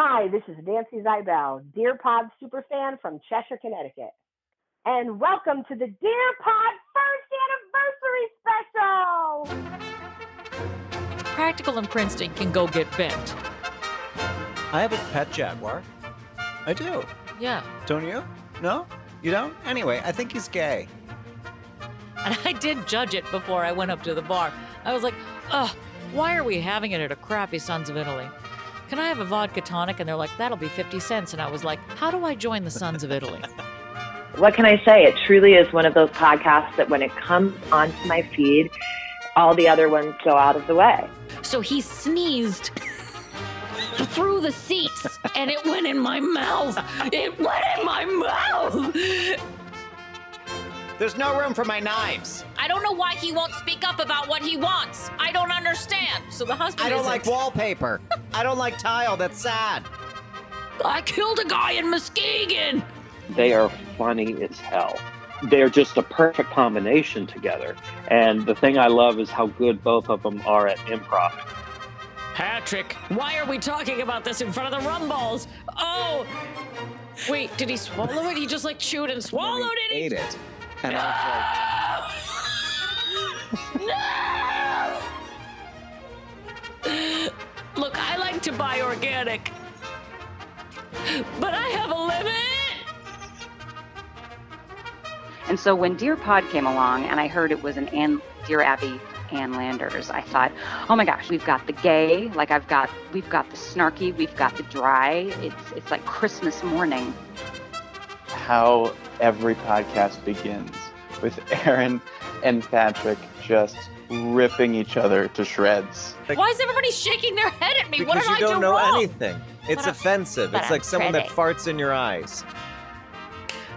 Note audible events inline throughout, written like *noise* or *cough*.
Hi, this is Nancy Zybel, Dear Pod superfan from Cheshire, Connecticut. And welcome to the Dear Pod first anniversary special! Practical and Princeton can go get bent. I have a pet jaguar. I do. Yeah. Don't you? No? You don't? Anyway, I think he's gay. And I did judge it before I went up to the bar. I was like, ugh, why are we having it at a crappy Sons of Italy? Can I have a vodka tonic? And they're like, that'll be 50 cents. And I was like, how do I join the Sons of Italy? *laughs* What can I say? It truly is one of those podcasts that when it comes onto my feed, all the other ones go out of the way. So he sneezed through the seats and it went in my mouth. It went in my mouth. There's no room for my knives. I don't know why he won't speak up about what he wants. I don't understand. So the husband I don't isn't. like wallpaper. *laughs* I don't like tile. That's sad. I killed a guy in Muskegon. They are funny as hell. They're just a perfect combination together. And the thing I love is how good both of them are at improv. Patrick, why are we talking about this in front of the rumballs? Oh, wait, did he swallow it? He just like chewed and swallowed it. Ate it. And I No! Look, I like to buy organic, but I have a limit. And so when Dear Pod came along and I heard it was an Ann, Dear Abby Ann Landers, I thought, oh my gosh, we've got the gay, like I've got, we've got the snarky, we've got the dry. It's it's like Christmas morning. How every podcast begins with Aaron and Patrick just ripping each other to shreds. Why is everybody shaking their head at me? what Because did you I don't do know wrong? anything. It's But offensive. It's I'm like someone that farts in your eyes.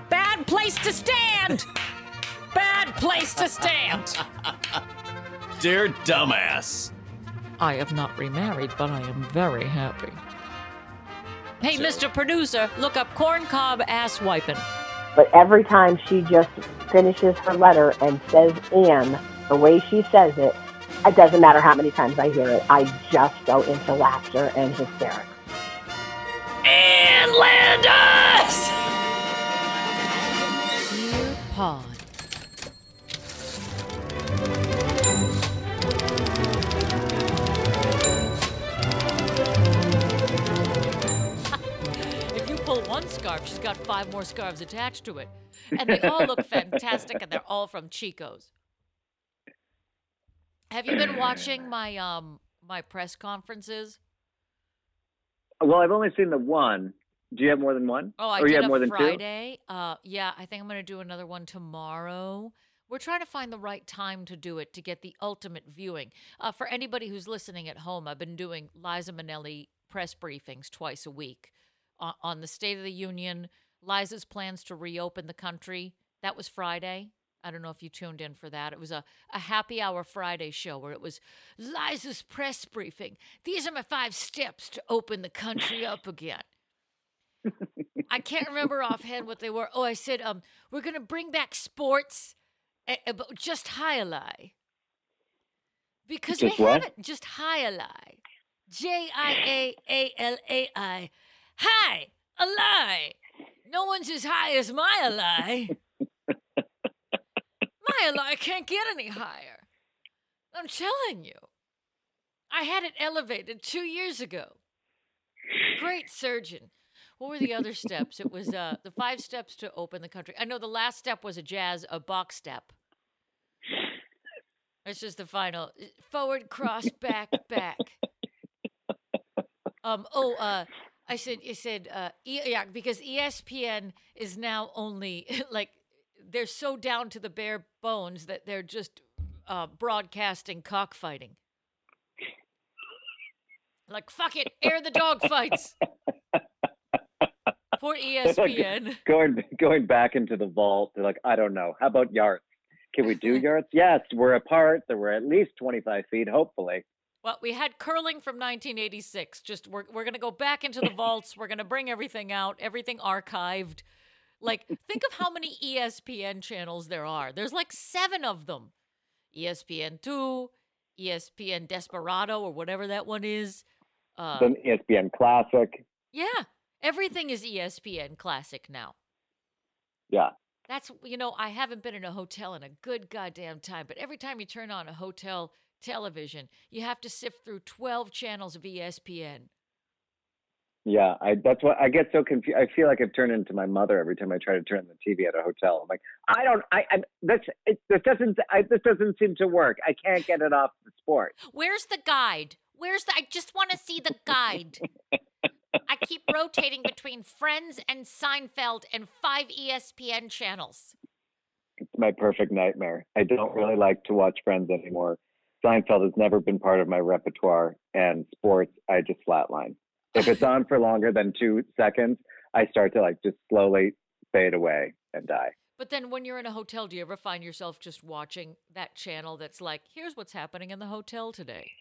Bad place to stand. Bad place to stand. Dear dumbass. I have not remarried, but I am very happy. Hey, Mr. Producer, look up corn cob ass wiping. But every time she just finishes her letter and says Anne, the way she says it, it doesn't matter how many times I hear it, I just go into laughter and hysterics. And Landis! Dear Pod. One scarf, she's got five more scarves attached to it. And they all look fantastic, and they're all from Chico's. Have you been watching my um my press conferences? Well, I've only seen the one. Do you have more than one? Oh, I or did you have more than two? Friday. Uh, yeah, I think I'm gonna do another one tomorrow. We're trying to find the right time to do it to get the ultimate viewing. Uh, for anybody who's listening at home, I've been doing Liza Minnelli press briefings twice a week on, on the State of the Union, Liza's plans to reopen the country. That was Friday. I don't know if you tuned in for that. It was a, a happy hour Friday show where it was Liza's press briefing. These are my five steps to open the country *laughs* up again. I can't remember offhand what they were. Oh, I said, um, we're gonna bring back sports, eh, but just highlight because Just we what? haven't just high highlight. J I A A L A I. Hi, a lie. No one's as high as my ally. my ally can't get any higher. I'm telling you. I had it elevated two years ago. Great surgeon. What were the other steps? It was uh, the five steps to open the country. I know the last step was a jazz, a box step. It's just the final forward, cross, back, back. Um. Oh. Uh. I said. You said. Uh. E- yeah. Because ESPN is now only *laughs* like they're so down to the bare bones that they're just uh, broadcasting cockfighting. Like fuck it, air the dog fights. *laughs* Poor ESPN. *laughs* going going back into the vault. They're like, I don't know. How about yards? Can we do yards? Yes, we're apart. Were at least 25 feet, hopefully. Well, we had curling from 1986. Just we're we're gonna go back into the *laughs* vaults. We're gonna bring everything out, everything archived. Like, think of how many *laughs* ESPN channels there are. There's like seven of them. E ESPN two, ESPN Desperado, or whatever that one is. Uh, Then ESPN Classic. Yeah. Everything is ESPN classic now. Yeah. That's you know, I haven't been in a hotel in a good goddamn time, but every time you turn on a hotel television, you have to sift through 12 channels of ESPN. Yeah, I that's what I get so confused. I feel like I've turned into my mother every time I try to turn the TV at a hotel. I'm like, I don't, I, I this, it, this doesn't, I, this doesn't seem to work. I can't get it off the sport. Where's the guide? Where's the I just want to see the guide. I keep *laughs* rotating between Friends and Seinfeld and 5 ESPN channels. It's my perfect nightmare. I don't really like to watch Friends anymore. Seinfeld has never been part of my repertoire, and sports, I just flatline. If it's on for longer than two seconds, I start to like just slowly fade away and die. But then when you're in a hotel, do you ever find yourself just watching that channel that's like, here's what's happening in the hotel today?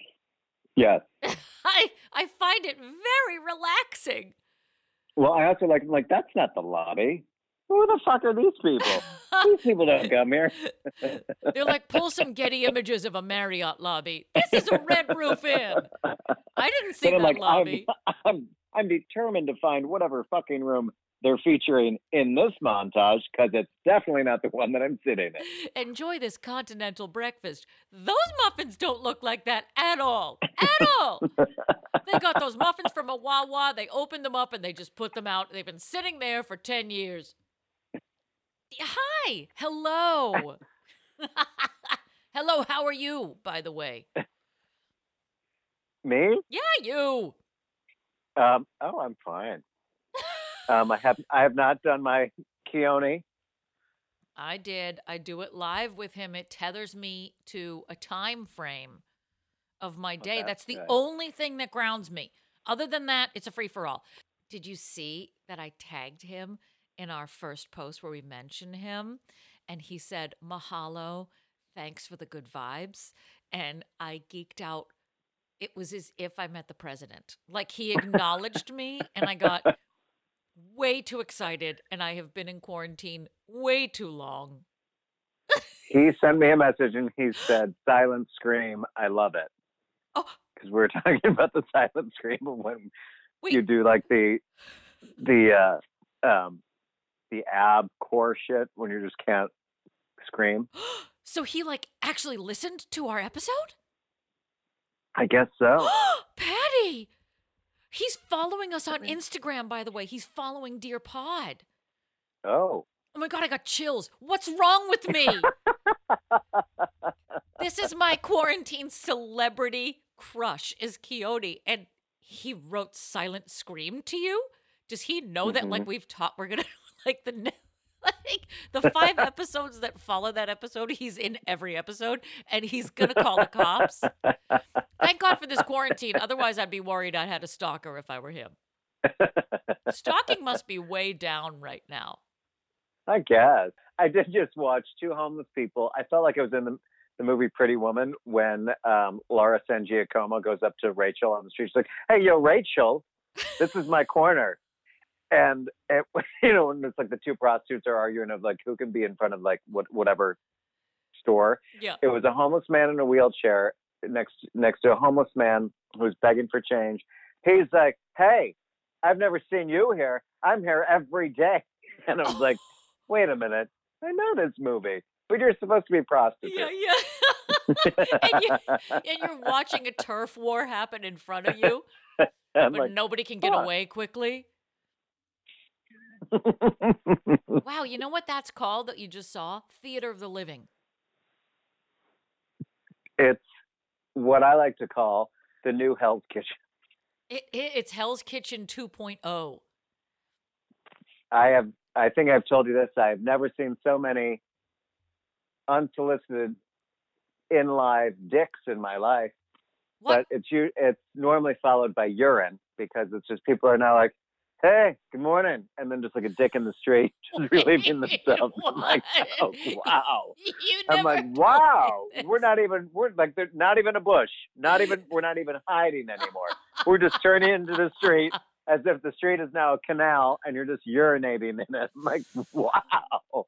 Yes. *laughs* I I find it very relaxing. Well, I also like, I'm like, that's not the lobby. Who the fuck are these people? these people don't come here. *laughs* They're like, pull some Getty images of a Marriott lobby. This is a Red Roof Inn. I didn't see that like, lobby. I'm, *laughs* I'm, I'm determined to find whatever fucking room they're featuring in this montage because it's definitely not the one that I'm sitting in. Enjoy this continental breakfast. Those muffins don't look like that at all. At all. *laughs* they got those muffins from a Wawa. They opened them up and they just put them out. They've been sitting there for 10 years. Hi. Hello. *laughs* Hello. How are you, by the way? Me? Yeah, you. Um, oh, I'm fine. um, I have I have not done my Keone. I did. I do it live with him. It tethers me to a time frame of my day. that's that's the only thing that grounds me. Other than that, it's a free for all. Did you see that I tagged him in our first post where we mentioned him? And he said, Mahalo, thanks for the good vibes. And I geeked out. It was as if I met the president. Like he acknowledged me, and I got *laughs* way too excited. And I have been in quarantine way too long. *laughs* He sent me a message and he said, "Silent scream, I love it." Oh. Because we were *laughs* talking about the silent scream when Wait. you do like the the uh, um, the ab core shit when you just can't scream. *gasps* So he like actually listened to our episode? I guess so. *gasps* Patty! He's following us on Instagram, by the way. He's following Dear Pod. Oh, Oh my god, I got chills. What's wrong with me? *laughs* this is my quarantine celebrity crush is Coyote. And he wrote Silent Scream to you? Does he know that like mm-hmm. we've taught we're gonna *laughs* like the *laughs* like the *laughs* five episodes that follow that episode, he's in every episode and he's gonna call the cops. Thank God for this quarantine. Otherwise I'd be worried I had a stalker if I were him. Stalking must be way down right now. I guess. I did just watch two homeless people. I felt like I was in the, the movie Pretty Woman when um, Laura San Giacomo goes up to Rachel on the street. She's like, "Hey, yo, Rachel, this is my corner." And it, *laughs* you know, when it's like the two prostitutes are arguing of like who can be in front of like what whatever store. Yeah. It was a homeless man in a wheelchair next next to a homeless man who's begging for change. He's like, "Hey, I've never seen you here. I'm here every day." *laughs* And I was like, *sighs* "Wait a minute, I know this movie, but you're supposed to be a prostitute." Yeah, yeah. *laughs* and, you, and you're watching a turf war happen in front of you, but like, nobody can get away quickly. *laughs* Wow, you know what that's called that you just saw? Theater of the Living. it's what I like to call the new Hell's Kitchen. It, it, it's Hell's Kitchen oh. 2.0. I have, I think I've told you this. I've never seen so many unsolicited in live dicks in my life. What? But it's you. it's normally followed by urine because it's just people are now like, "Hey, good morning," and then just like a dick in the street, *laughs* just relieving *laughs* themselves. I'm like, oh, wow. *laughs* I'm like, wow, we're not even, we're like, they're not even a bush, not even, we're not even hiding anymore. We're just turning into the street as if the street is now a canal and you're just urinating in it. I'm like, wow.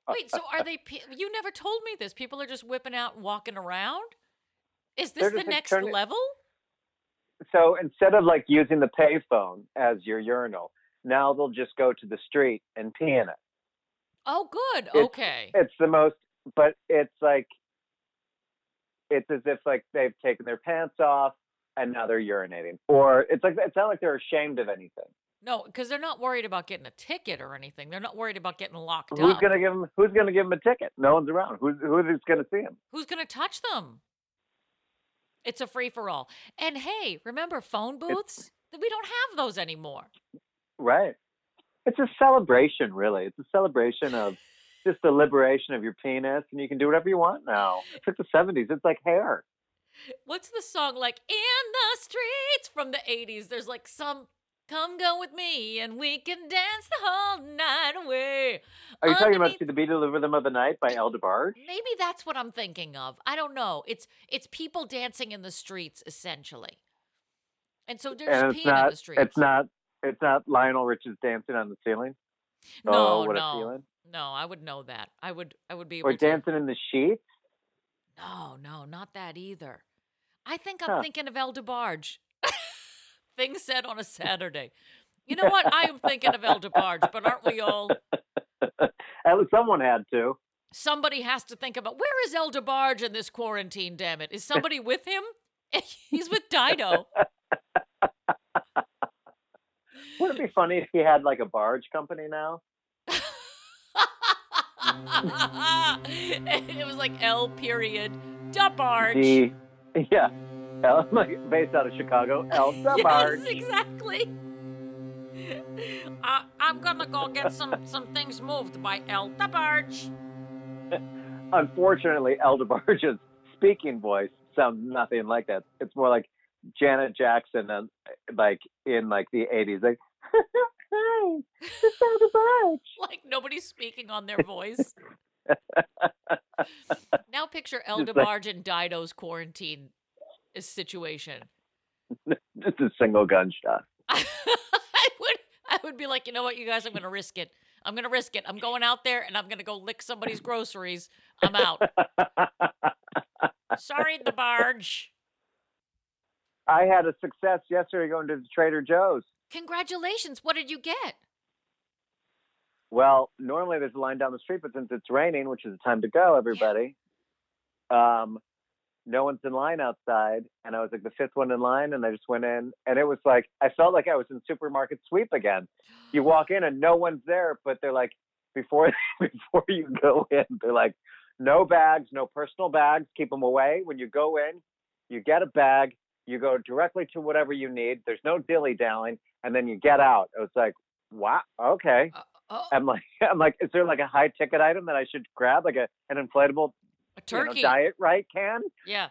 Wait, so are they? You never told me this. People are just whipping out and walking around. Is this the like, next turning- level? so instead of like using the payphone as your urinal, now they'll just go to the street and pee in it. Oh, good. It's- okay. It's the most, but it's like, it's as if like they've taken their pants off and now they're urinating, or it's like it's not like they're ashamed of anything. No, because they're not worried about getting a ticket or anything. They're not worried about getting locked Who's up. gonna give them? Who's gonna give them a ticket? No one's around. Who's who's gonna see them? Who's going to touch them? It's a free for all. And hey, remember phone booths? we don't have those anymore. Right. It's a celebration, really. It's a celebration of just the liberation of your penis, and you can do whatever you want now. It's like the '70s. It's like hair. What's the song like? In the streets from the 80s. There's like some come go with me and we can dance the whole night away. Are you talking about "To the Beat of the Rhythm of the Night" by El DeBarge? Maybe that's what I'm thinking of. I don't know. It's it's people dancing in the streets essentially. And so they're And it's peeing in the streets. It's not. It's not Lionel Richie's dancing on the ceiling. Oh, no, oh, what a no. No, I would know that. I would I would be able Or to dancing in the sheets. No, no, not that either. I think I'm Huh. thinking of El DeBarge. *laughs* Things said on a Saturday. You know what? I am *laughs* thinking of El DeBarge, but aren't we all? *laughs* At least someone had to. Somebody has to think about where is El DeBarge in this quarantine, damn it? Is somebody with him? He's with Dido. Wouldn't it be funny if he had like a barge company now? *laughs* it was like L period DeBarge. The yeah, El, *laughs* like, based out of Chicago. El DeBarge. *laughs* Yes, exactly. Uh, I'm gonna go get some some things moved by El DeBarge. Unfortunately, El DeBarge's speaking voice sounds nothing like that. It's more like Janet Jackson, and like in like the '80s, like. Hi, *laughs* it's El *laughs* DeBarge. Like nobody's speaking on their voice. *laughs* now picture El Just like- and Dido's quarantine uh, situation. Just a single gunshot. I would I would be like, you know what, you guys, I'm gonna risk it. I'm gonna risk it. I'm going out there and I'm gonna go lick somebody's groceries. I'm out. Sorry, the barge. I had a success yesterday going to the Trader Joe's. Congratulations. What did you get? Well, normally there's a line down the street, but since it's raining, which is the time to go, everybody, um, no one's in line outside. And I was like the fifth one in line, and I just went in, and it was like I felt like I was in supermarket sweep again. You *gasps* walk in and no one's there, but they're like before *laughs* before you go in, they're like no bags, no personal bags, keep them away. When you go in, you get a bag, you go directly to whatever you need. There's no dilly dallying, and then you get out. It was like, wow, okay. Uh, oh, I'm like, *laughs* I'm like, is there like a high ticket item that I should grab, like a an inflatable a you know, turkey. diet right can? Yeah.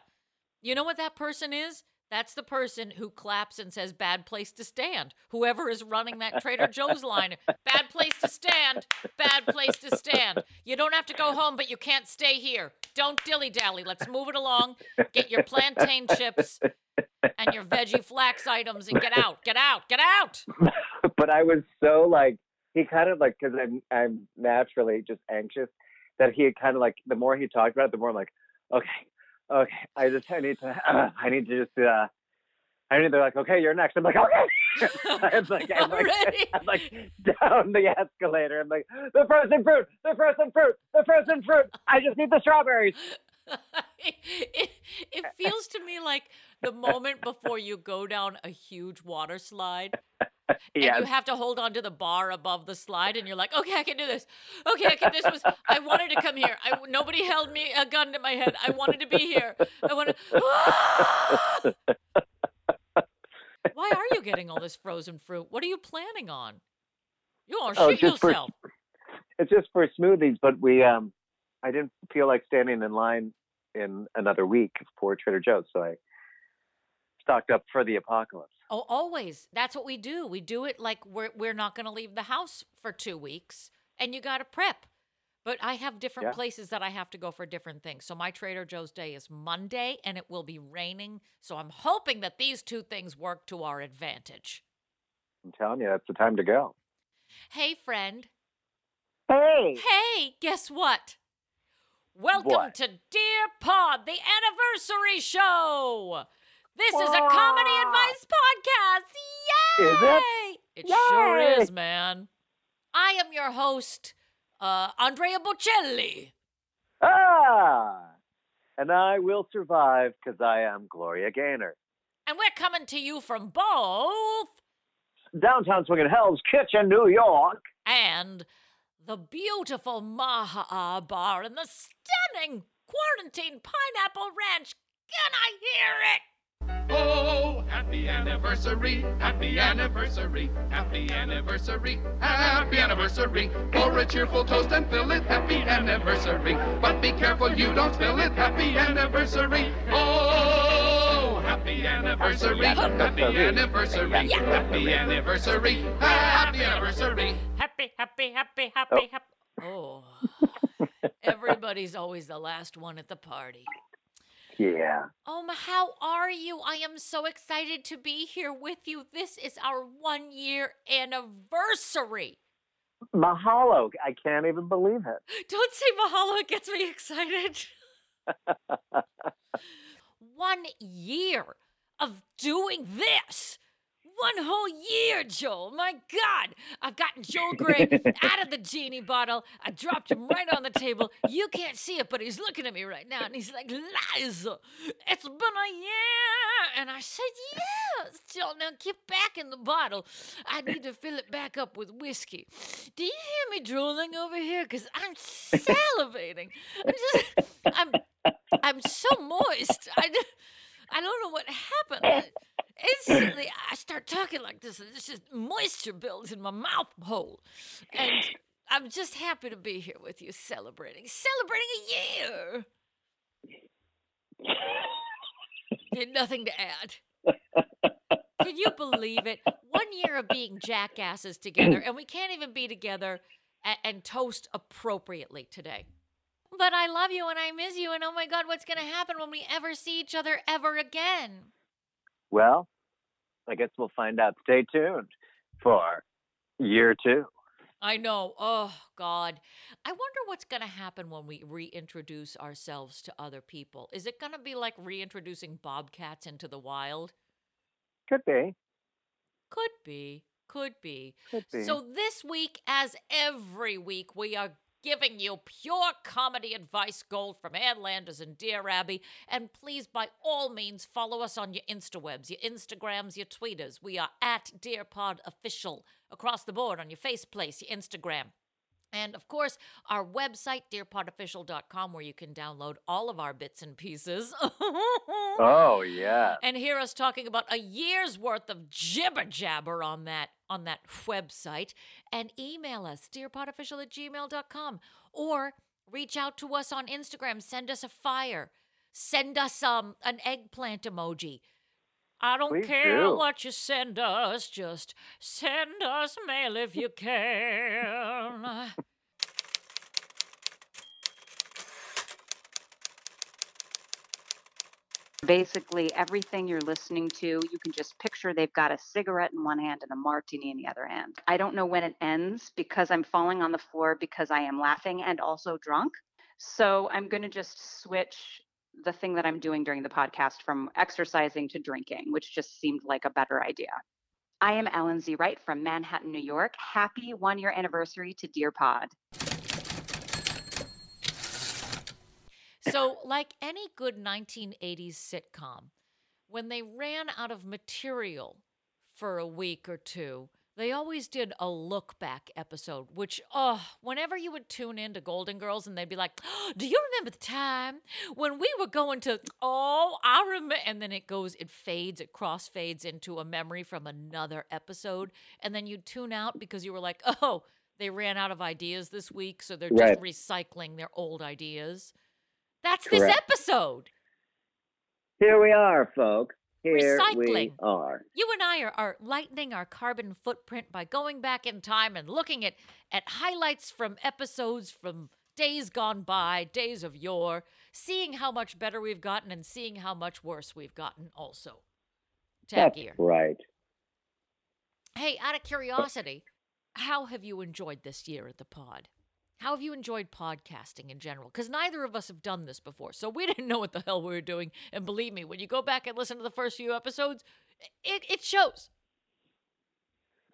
You know what that person is? That's the person who claps and says, bad place to stand. Whoever is running that Trader Joe's line, bad place to stand, bad place to stand. You don't have to go home, but you can't stay here. Don't dilly dally. Let's move it along. Get your plantain chips and your veggie flax items and get out, get out, get out. *laughs* but I was so like, he kind of like, because I'm I'm naturally just anxious that he had kind of like, the more he talked about it, the more I'm like, okay, okay, I just I need to *clears throat* I need to just uh. I need. They're like, okay, you're next. I'm like, okay. *laughs* I'm like, I'm *laughs* like, I'm like down the escalator. I'm like, the frozen fruit, the frozen fruit, the frozen fruit. I just need the strawberries. *laughs* it, it, feels to me like the moment before you go down a huge water slide and you have to hold on to the bar above the slide and you're like okay i can do this okay i can this was i wanted to come here I, nobody held me a gun to my head i wanted to be here i wanted ah! Why are you getting all this frozen fruit what are you planning on you to Oh, shoot just for- yourself it's just for smoothies, but we um I didn't feel like standing in line in another week for Trader Joe's, so I stocked up for the apocalypse. Oh, always. That's what we do. We do it like we're we're not going to leave the house for 2 weeks and you got to prep. But I have different Yeah. places that I have to go for different things. So my Trader Joe's day is Monday and it will be raining. So I'm hoping that these two things work to our advantage. I'm telling you, that's the time to go. Hey friend. Hey, Hey, guess what? Welcome What? to Dear Pod, the anniversary show. This is a comedy advice podcast. Yay! Is it? It sure is, man. I am your host, uh, Andrea Bocelli. Ah! And I will survive because I am Gloria Gaynor. And we're coming to you from both Downtown Swinging Hell's Kitchen, New York. and the beautiful Maha Bar and the stunning Quarantine Pineapple Ranch. Can I hear it? Oh, happy anniversary, happy anniversary, happy anniversary, happy anniversary. Pour a cheerful toast and fill it, happy anniversary. But be careful you don't spill it, happy anniversary. Oh, happy anniversary, happy anniversary, happy anniversary, happy anniversary. Happy, happy, happy, happy, oh. happy. Oh. *laughs* Everybody's always the last one at the party. Yeah. Um, how are you? I am so excited to be here with you. This is our one year anniversary. Mahalo. I can't even believe it. *gasps* Don't say mahalo, it gets me excited. *laughs* one year of doing this. One whole year, Joel. My God. I've gotten Joel *laughs* Grey out of the genie bottle. I dropped him right on the table. You can't see it, but he's looking at me right now. And he's like, Liza, it's been a year. And I said, Yes, Joel. Now get back in the bottle. I need to fill it back up with whiskey. Do you hear me drooling over here? Because I'm salivating. I'm just, I'm, I'm so moist. I, d- I don't know what happened. Instantly I start talking like this, and it's just moisture builds in my mouth hole. And I'm just happy to be here with you celebrating, celebrating a year. *laughs* Had nothing to add. Can you believe it? One year of being jackasses together, and we can't even be together and, and toast appropriately today. But I love you and I miss you, and oh my God, what's going to happen when we ever see each other ever again? Well, I guess we'll find out. Stay tuned for year two. I know. Oh, God. I wonder what's going to happen when we reintroduce ourselves to other people. Is it going to be like reintroducing bobcats into the wild? Could be. Could be. Could be. Could be. So, this week, as every week, we are giving you pure comedy advice gold from Ann Landers and Dear Abby. And please, by all means, follow us on your Instawebs, your Instagrams, your Tweeters. We are at Dear Pod Official across the board on your Faceplace, your Instagram. And of course, our website, dearpodofficial.com, where you can download all of our bits and pieces. *laughs* Oh, yeah. and hear us talking about a year's worth of jibber jabber on that on that website. And email us dearpodofficial at gmail.com or reach out to us on instagram. Send us a fire. Send us um an eggplant emoji. I don't Please care do. what you send us. Just send us mail if you can Basically, everything you're listening to, you can just picture they've got a cigarette in one hand and a martini in the other hand. I don't know when it ends because I'm falling on the floor because I am laughing and also drunk. So I'm going to just switch the thing that I'm doing during the podcast from exercising to drinking, which just seemed like a better idea. I am Ellen Z. Wright from Manhattan, New York. Happy one year anniversary to Dear Pod. So, like any good 1980s sitcom, when they ran out of material for a week or two, they always did a look back episode, which, oh, whenever you would tune in to Golden Girls and they'd be like, *gasps* Do you remember the time when we were going to, oh, I remember, and then it goes, it fades, it crossfades into a memory from another episode. And then you'd tune out because you were like, Oh, they ran out of ideas this week, so they're Right. just recycling their old ideas. That's this episode. Here we are, folks. Here we Recycling. are. You and I are, are lightening our carbon footprint by going back in time and looking at, at highlights from episodes from days gone by, days of yore, seeing how much better we've gotten and seeing how much worse we've gotten also. Tag That's right. Hey, out of curiosity, how have you enjoyed this year at the pod? How have you enjoyed podcasting in general? Because neither of us have done this before, so we *laughs* didn't know what the hell we were doing. And believe me, when you go back and listen to the first few episodes, it, it shows.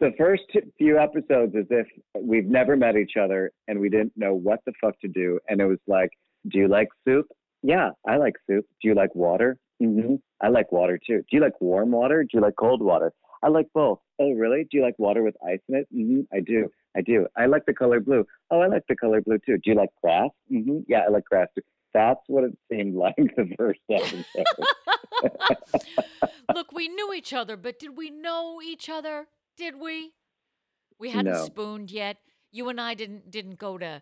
The first few episodes is if we've never met each other and we didn't know what the fuck to do. And it was like, do you like soup? Yeah, I like soup. Do you like water? Mm-hmm. I like water too. Do you like warm water? Do you like cold water? I like both. Oh, really? Do you like water with ice in it? Mm-hmm. I do. I do. I like the color blue. Oh, I like the color blue too. Do you like grass? Mm-hmm. Yeah, I like grass too. That's what it seemed like *laughs* the first episode. *laughs* Look, we knew each other, but did we know each other? Did we? We hadn't No. spooned yet. You and I didn't didn't go to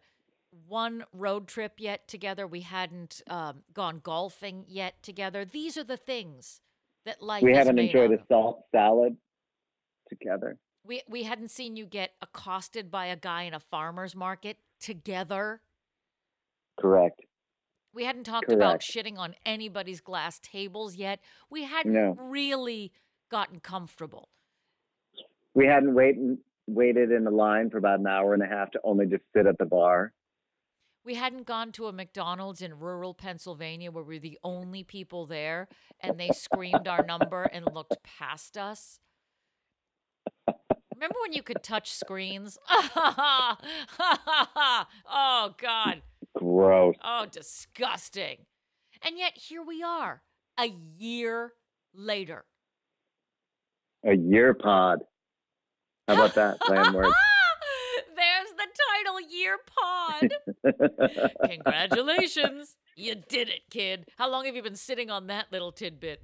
one road trip yet together. We hadn't um, gone golfing yet together. These are the things that life we haven't enjoyed a salt salad together. We we hadn't seen you get accosted by a guy in a farmer's market together. Correct. We hadn't talked about shitting on anybody's glass tables yet. We hadn't No. really gotten comfortable. We hadn't waited waited in the line for about an hour and a half to only just sit at the bar. We hadn't gone to a McDonald's in rural Pennsylvania where we were the only people there and they screamed our number and looked past us. Remember when you could touch screens? *laughs* oh, God. Gross. Oh, disgusting. And yet here we are, a year later. A year pod. How about that, landlord? *laughs* There's the title, Year Pod. *laughs* Congratulations. You did it, kid. How long have you been sitting on that little tidbit?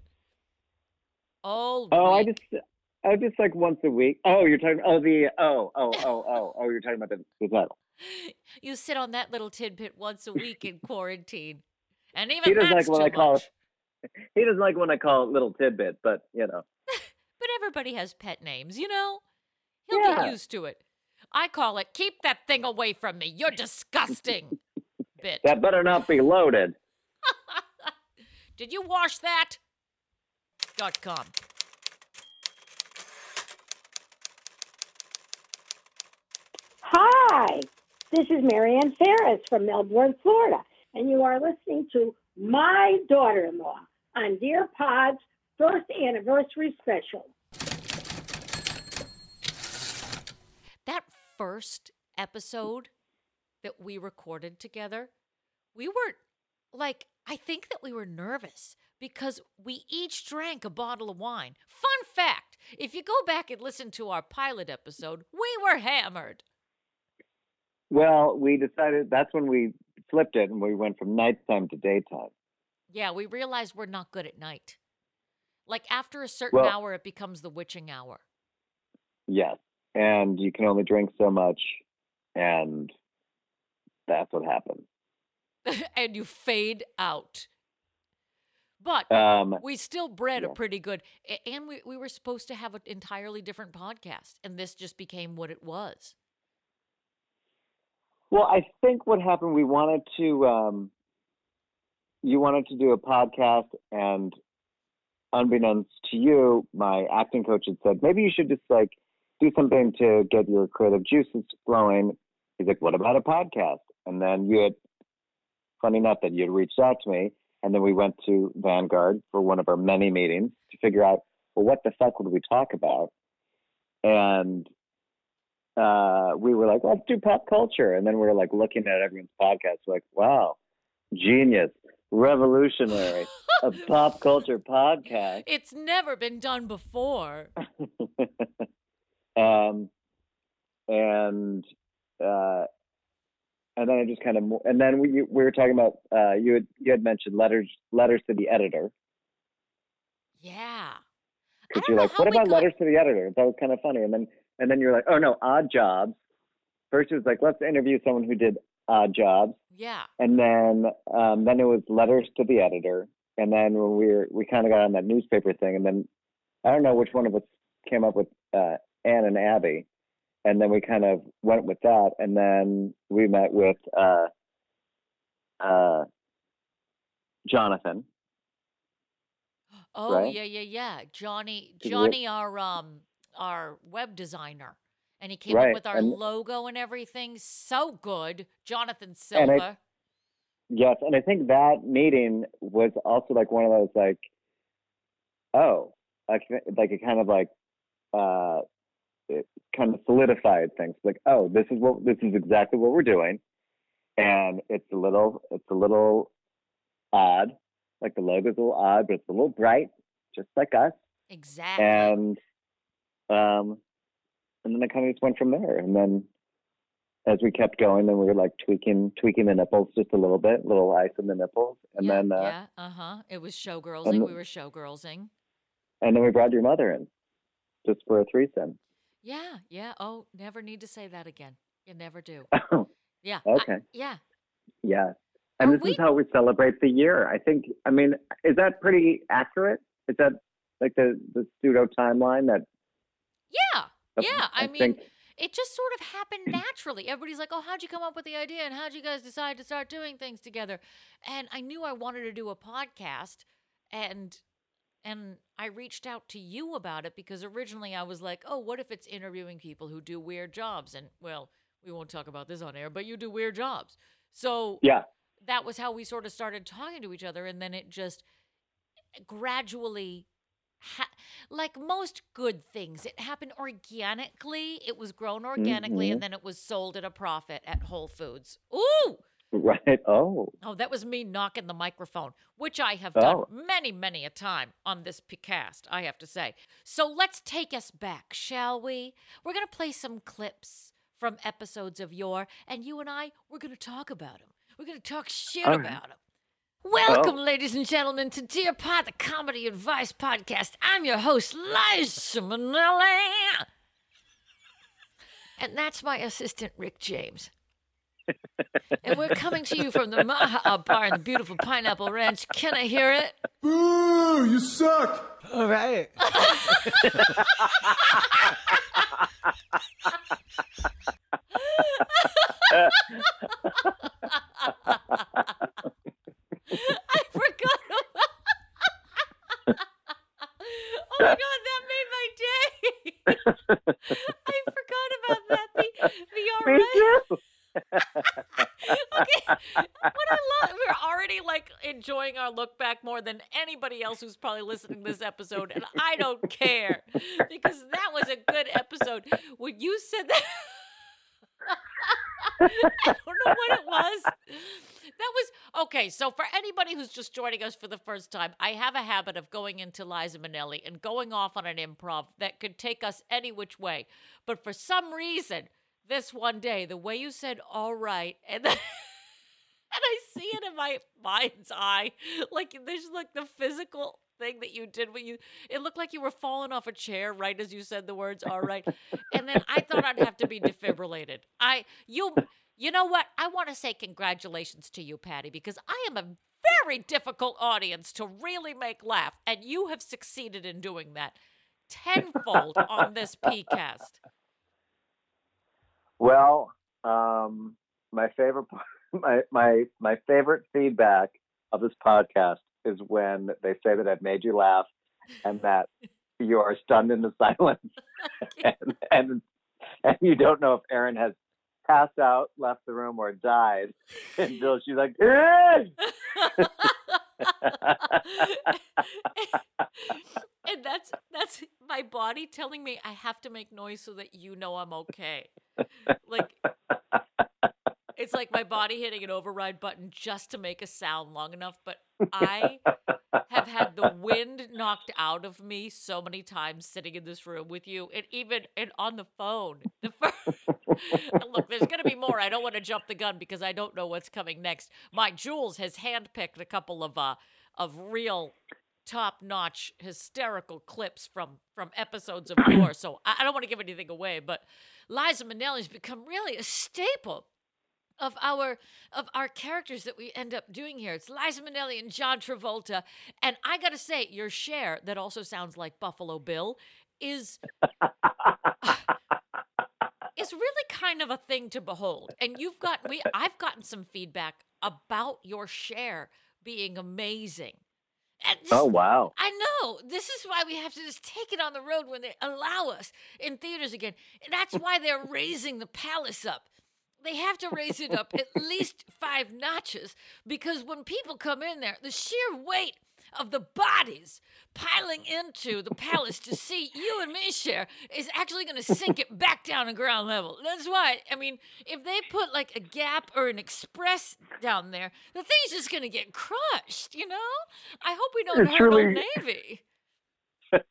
All oh, I just I just like once a week. Oh, you're talking oh the oh oh oh oh oh you're talking about the, the title. *laughs* You sit on that little tidbit once a week in *laughs* quarantine. And even He doesn't like when I call much. it *laughs* he doesn't like when I call it little tidbit, but you know. But everybody has pet names, you know? He'll Yeah. get used to it. I call it, keep that thing away from me. You're disgusting. Bit. That better not be loaded. Did you wash that? Dot com. Hi, this is Marianne Ferris from Melbourne, Florida, and you are listening to My Daughter in Law on Dear Pod's first anniversary special. That first episode that we recorded together, we were like, I think that we were nervous because we each drank a bottle of wine. Fun fact if you go back and listen to our pilot episode, we were hammered. Well, we decided that's when we flipped it and we went from nighttime to daytime. Yeah, we realized we're not good at night. Like after a certain Well- hour, it becomes the witching hour. Yes. And you can only drink so much and that's what happened. *laughs* and you fade out. But Um we still bred yeah. a pretty good, and we, we were supposed to have an entirely different podcast, and this just became what it was. Well, I think what happened, we wanted to, um, you wanted to do a podcast, and unbeknownst to you, my acting coach had said, maybe you should just like do something to get your creative juices flowing. He's like, what about a podcast? And then you had, funny enough, that you had reached out to me, and then we went to Vanguard for one of our many meetings to figure out, well, what the fuck would we talk about? And uh, we were like, let's do pop culture. And then we were like looking at everyone's podcast, like, wow, genius, revolutionary, a *laughs* pop culture podcast. It's never been done before. *laughs* um, and uh, and then I just kind of, and then we we were talking about uh, you had you had mentioned letters letters to the editor Yeah. because you're like, what about got- letters to the editor? That was kind of funny. And then and then you're like, oh no, odd jobs. First it was like, let's interview someone who did odd jobs. Yeah. and then um, then it was letters to the editor, and then when we were we kind of got on that newspaper thing, and then I don't know which one of us came up with uh, Anne and Abby, and then we kind of went with that, and then we met with uh, uh, Jonathan. Oh Right? yeah, yeah, yeah. Johnny, Johnny, our um, our web designer, And he came up with our and- logo and everything. So good. Jonathan Silver. I- Yes, and I think that meeting was also like one of those like, oh, like like it kind of like, uh, it kind of solidified things. Like, oh, this is what this is exactly what we're doing, and it's a little it's a little odd. Like the logo's a little odd, but it's a little bright, just like us. exactly. And um, and then it kind of just went from there. And then as we kept going, then we were like tweaking tweaking the nipples just a little bit, little ice in the nipples, and yeah, then uh, yeah, uh huh. It was showgirlsing. and- we were showgirlsing. and then we brought your mother in just for a threesome. Yeah, yeah. Oh, never need to say that again. You never do. *laughs* Oh, Yeah. I- okay. yeah. yeah. And Are this we- is how we celebrate the year. I think. I mean, is that pretty accurate? Is that like the the pseudo timeline that? Yeah. Yeah. I, mean, think it just sort of happened mm. naturally. Everybody's like, oh, how'd you come up with the idea? And how'd you guys decide to start doing things together? And I knew I wanted to do a podcast. And and I reached out to you about it because originally I was like, oh, what if it's interviewing people who do weird jobs? And well, we won't talk about this on air, but you do weird jobs. So yeah. that was how we sort of started talking to each other and then it just gradually ha- like most good things it happened organically it was grown organically Mhm. and then it was sold at a profit at whole foods ooh Right. Oh. oh that was me knocking the microphone which i have Oh. done many many a time on this podcast i have to say so let's take us back shall we we're going to play some clips from episodes of yore and you and i we're going to talk about them we're going to talk shit right. about them Welcome, Oh. ladies and gentlemen, to Dear Pod, the comedy advice podcast. I'm your host, Liza Minnelli. And that's my assistant, Rick James. and we're coming to you from the Maha Bar in the beautiful Pineapple Ranch. Can I hear it? Boo! You suck! All right. *laughs* *laughs* I forgot about *laughs* Oh my god, that made my day. *laughs* I forgot about that. The, the too. okay. What I love, we're already like enjoying our look back more than anybody else who's probably listening to this episode, and I don't care because that was a good episode. When you said that, I don't know what it was. That was okay. So, for anybody who's just joining us for the first time, I have a habit of going into Liza Minnelli and going off on an improv that could take us any which way. But for some reason, this one day, the way you said "all right" and *laughs* then, and I see it in my mind's eye, like there's like the physical thing that you did when you it looked like you were falling off a chair right as you said the words all right and then i thought i'd have to be defibrillated i you you know what? I want to say congratulations to you patty because i am a very difficult audience to really make laugh and you have succeeded in doing that tenfold on this *laughs* pcast. Well, um, my favorite *laughs* my my my favorite feedback of this podcast is when they say that I've made you laugh and that you are stunned into *laughs* silence and, and and you don't know if Aaron has passed out, left the room, or died until she's like, "Eh!" *laughs* and that's that's my body telling me I have to make noise so that you know I'm okay. Like it's like my body hitting an override button just to make a sound long enough, but I have had the wind knocked out of me so many times sitting in this room with you and even and on the phone. The first, *laughs* look, there's going to be more. I don't want to jump the gun because I don't know what's coming next. My Jules has handpicked a couple of uh of real top-notch hysterical clips from from episodes of *clears throat* war. So I, I don't want to give anything away, but Liza Minnelli's become really a staple of our of our characters that we end up doing here. It's Liza Minnelli and John Travolta, and I gotta say, your Cher that also sounds like Buffalo Bill is *laughs* *laughs* is really kind of a thing to behold. And you've got we I've gotten some feedback about your Cher being amazing. This- Oh wow. I know. This is why we have to just take it on the road when they allow us in theaters again. That's why they're raising the palace up. They have to raise it up at least five notches because when people come in there, the sheer weight of the bodies piling into the palace to see you and me Cher is actually going to sink it back down to ground level. That's why, I mean, if they put like a Gap or an Express down there, the thing's just going to get crushed, you know? I hope we don't It's hurt really- Old Navy. *laughs*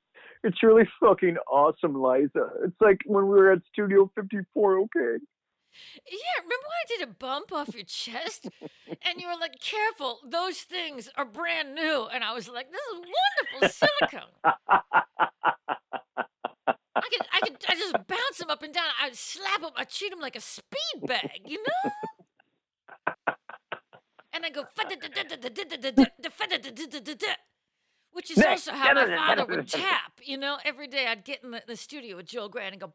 It's really fucking awesome, Liza. It's like when we were at Studio 54, okay? Yeah, remember when I did a bump off your chest? and you were like, careful, those things are brand new. And I was like, this is wonderful silicone. I could, I could, I just bounce them up and down. I'd slap them, I'd treat them like a speed bag, you know? And I go, which is also how my father would tap. You know, every day I'd get in the, the studio with Joel Grant and go,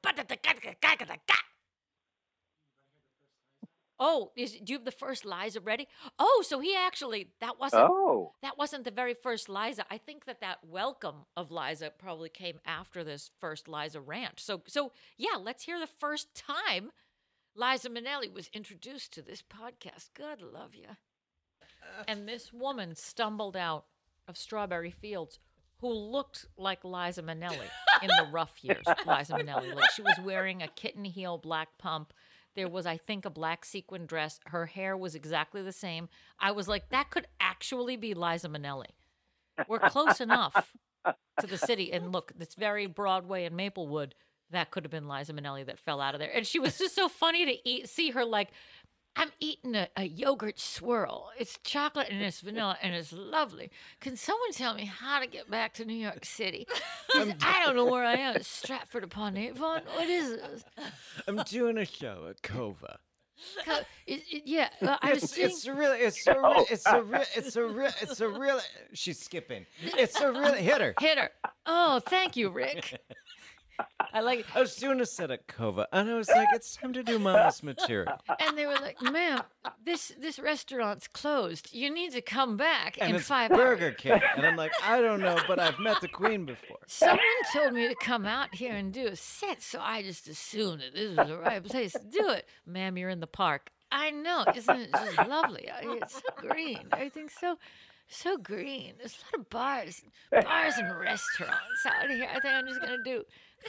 Oh, is, do you have the first Liza ready? Oh, so he actually that wasn't Oh. that wasn't the very first Liza. I think that that welcome of Liza probably came after this first Liza rant. So so yeah, let's hear the first time Liza Minnelli was introduced to this podcast. God love you. And this woman stumbled out of Strawberry Fields who looked like Liza Minnelli in the rough years. *laughs* Liza Minnelli. Like she was wearing a kitten heel black pump. There was, I think, a black sequin dress. Her hair was exactly the same. I was like, that could actually be Liza Minnelli. We're close enough to the city. And look, it's very Broadway and Maplewood. That could have been Liza Minnelli that fell out of there. And she was just so funny to eat, see her like, I'm eating a, a yogurt swirl. It's chocolate and it's vanilla and it's lovely. Can someone tell me how to get back to New York City? *laughs* 'Cause I don't know where I am. Stratford upon Avon? What is this? I'm doing a show at Cova. Co- it- it- yeah, uh, I was It's, seeing. it's really, it's a, re- it's a, re- it's a, re- it's a really. She's skipping. It's a really hit her. Hit her. Oh, thank you, Rick. *laughs* I like it. I was doing a set at Kova, and I was like, it's time to do Mama's material. And they were like, "Ma'am, this this restaurant's closed. You need to come back And in it's five Burger hours." King, and I'm like, I don't know, but I've met the Queen before. Someone told me to come out here and do a set, so I just assumed that this was the right place to do it. Ma'am, you're in the park. I know, isn't it just lovely? It's so green. Everything's so so green. There's a lot of bars, bars and restaurants out here. I think I'm just gonna do.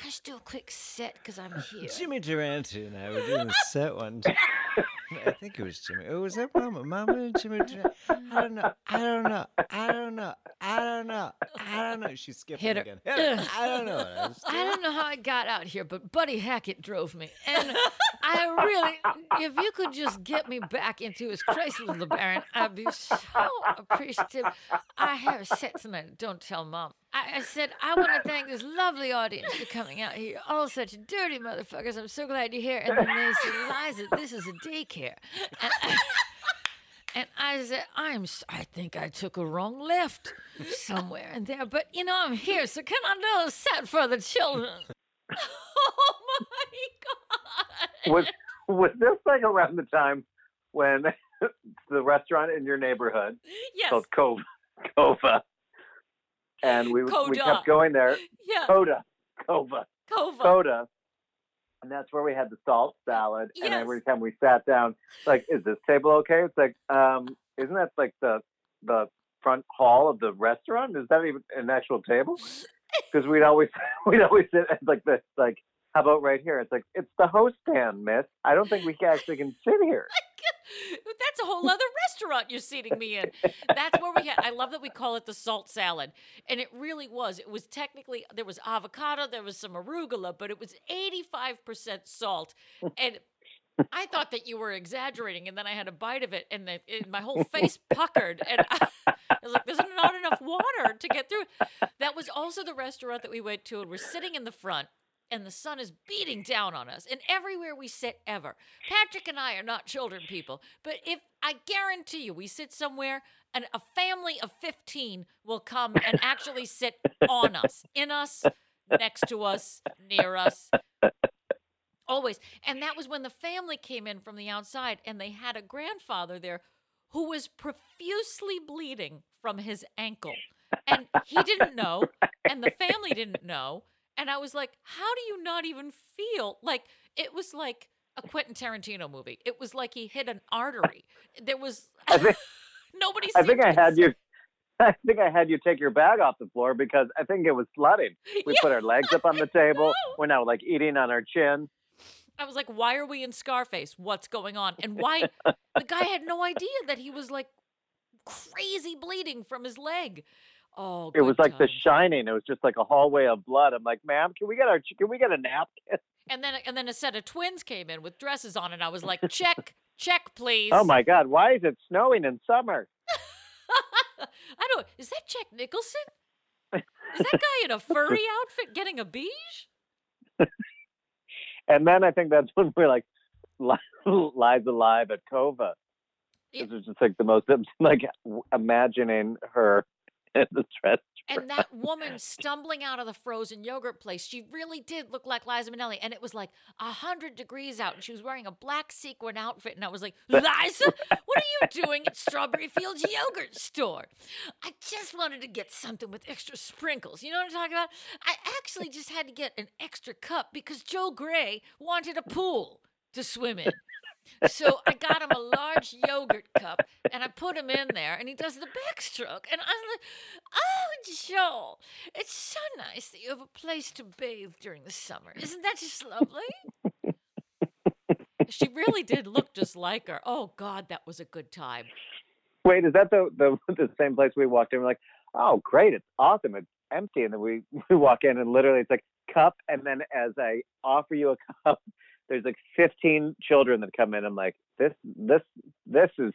I should do a quick set because I'm *laughs* here. Jimmy Durante and I were doing the set one. *laughs* I think it was Jimmy. Oh, was that Mama? Mama and Jimmy I don't know. I don't know. I don't know. I don't know. I don't know. She skipped Hit her. again. Hit her. I don't know. I I don't know how I got out here, but Buddy Hackett drove me. And I really, if you could just get me back into his Chrysler LeBaron, I'd be so appreciative. I have a set tonight. Don't tell mom. I, I said, I want to thank this lovely audience for coming out here. All such dirty motherfuckers. I'm so glad you're here. And then they said, Liza, this is a daycare. And I, *laughs* and I said, I'm, I think I took a wrong left somewhere in there, but you know, I'm here, so can I do a set for the children? *laughs* oh my God. Was was this like around the time when *laughs* the restaurant in your neighborhood Yes. called Cove Cova, and we we kept going there. Yeah. Coda, Cova, Cova. Coda, and that's where we had the salt salad. And every time we sat down, like, is this table okay? It's like, um, isn't that like the the front hall of the restaurant? Is that even an actual table? Because *laughs* we'd always *laughs* we'd always sit at like this like. How about right here? It's like it's the host stand, miss. I don't think we actually can sit here. That's a whole other restaurant you're seating me in. That's where we had. I love that we call it the salt salad, and it really was. It was technically there was avocado, there was some arugula, but it was 85 percent salt, and. I thought that you were exaggerating, and then I had a bite of it, and the, it, my whole face puckered, and I, *laughs* I was like, "There's not enough water to get through." That was also the restaurant that we went to, and we're sitting in the front, and the sun is beating down on us and everywhere we sit ever. Patrick and i are not children people but if i guarantee you we sit somewhere and a family of 15 will come and actually sit on us in us next to us near us. Always. And that was when the family came in from the outside and they had a grandfather there who was profusely bleeding from his ankle. And he didn't know, and the family didn't know. And I was like, how do you not even feel like it was like a Quentin Tarantino movie? It was like he hit an artery. There was I think, *laughs* nobody. I think I had you. *laughs* I think I had you take your bag off the floor because I think it was flooding. We put our legs up on the *laughs* table. We're now like eating on our chin. I was like, why are we in Scarface? What's going on? And why the guy had no idea that he was like crazy bleeding from his leg. Oh, It was like The. Shining. It was just like a hallway of blood. I'm like, ma'am, can we get our can we get a napkin? *laughs* And then and then a set of twins came in with dresses on, and I was like, check, check, oh please. Oh my God, why is it snowing in summer? *laughs* I don't. Is that Jack Nicholson? Is that *laughs* guy in a furry outfit getting a beige? And then I think that's when we're like, Lies Alive at Kova. It was just like the most like imagining her *laughs* in. And that woman stumbling out of the frozen yogurt place, she really did look like Liza Minnelli. And it was like a hundred degrees out, and she was wearing a black sequin outfit. And I was like, *laughs* Liza, what are you doing at Strawberry Fields Yogurt Store? I just wanted to get something with extra sprinkles. You know what I'm talking about? I actually just had to get an extra cup because Joel Grey wanted a pool to swim in. So I got him a large yogurt cup and I put him in there and he does the backstroke. And I'm like, oh, Joel, it's so nice that you have a place to bathe during the summer. Isn't that just lovely? she really did look just like her. Oh, God, that was a good time. Wait, is that the, the the same place we walked in? We're like, oh, great, it's awesome, it's empty, and then we *laughs* we walk in and literally it's like cup, and then as I offer you a *laughs* cup, there's like 15 children that come in. I'm like, this this this is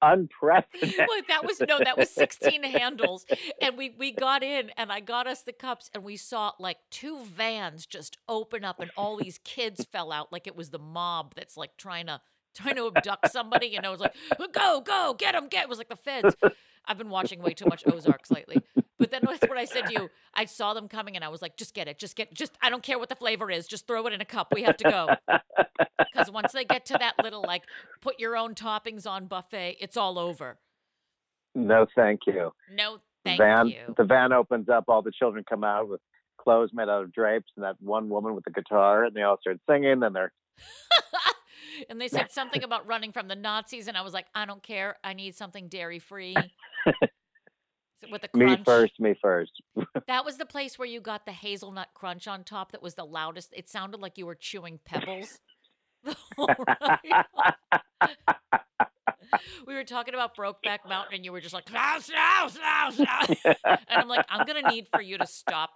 unprecedented. Wait, that was no, that was 16 handles. And we we got in and I got us the cups and we saw like two vans just open up and all these kids fell out like it was the mob that's like trying to trying to abduct somebody. You know, it was like, go, go, get them, get. It was like the feds. I've been watching way too much Ozarks lately. But then that's what I said to you. I saw them coming and I was like, just get it. Just get, just, I don't care what the flavor is. Just throw it in a cup. We have to go. *laughs* Because once they get to that little, like, put your own toppings on buffet, it's all over. No, thank you. No, thank van, you. The van opens up. All the children come out with clothes made out of drapes, and that one woman with the guitar, and they all start singing. And they're *laughs* And they said something about running from the Nazis, and I was like, I don't care. I need something dairy free. *laughs* With the me first, me first. *laughs* That was the place where you got the hazelnut crunch on top that was the loudest. It sounded like you were chewing pebbles. the whole ride. we were talking about Brokeback Mountain, and you were just like, "Slow, slow, slow, slow." *laughs* and I'm like, I'm going to need for you to stop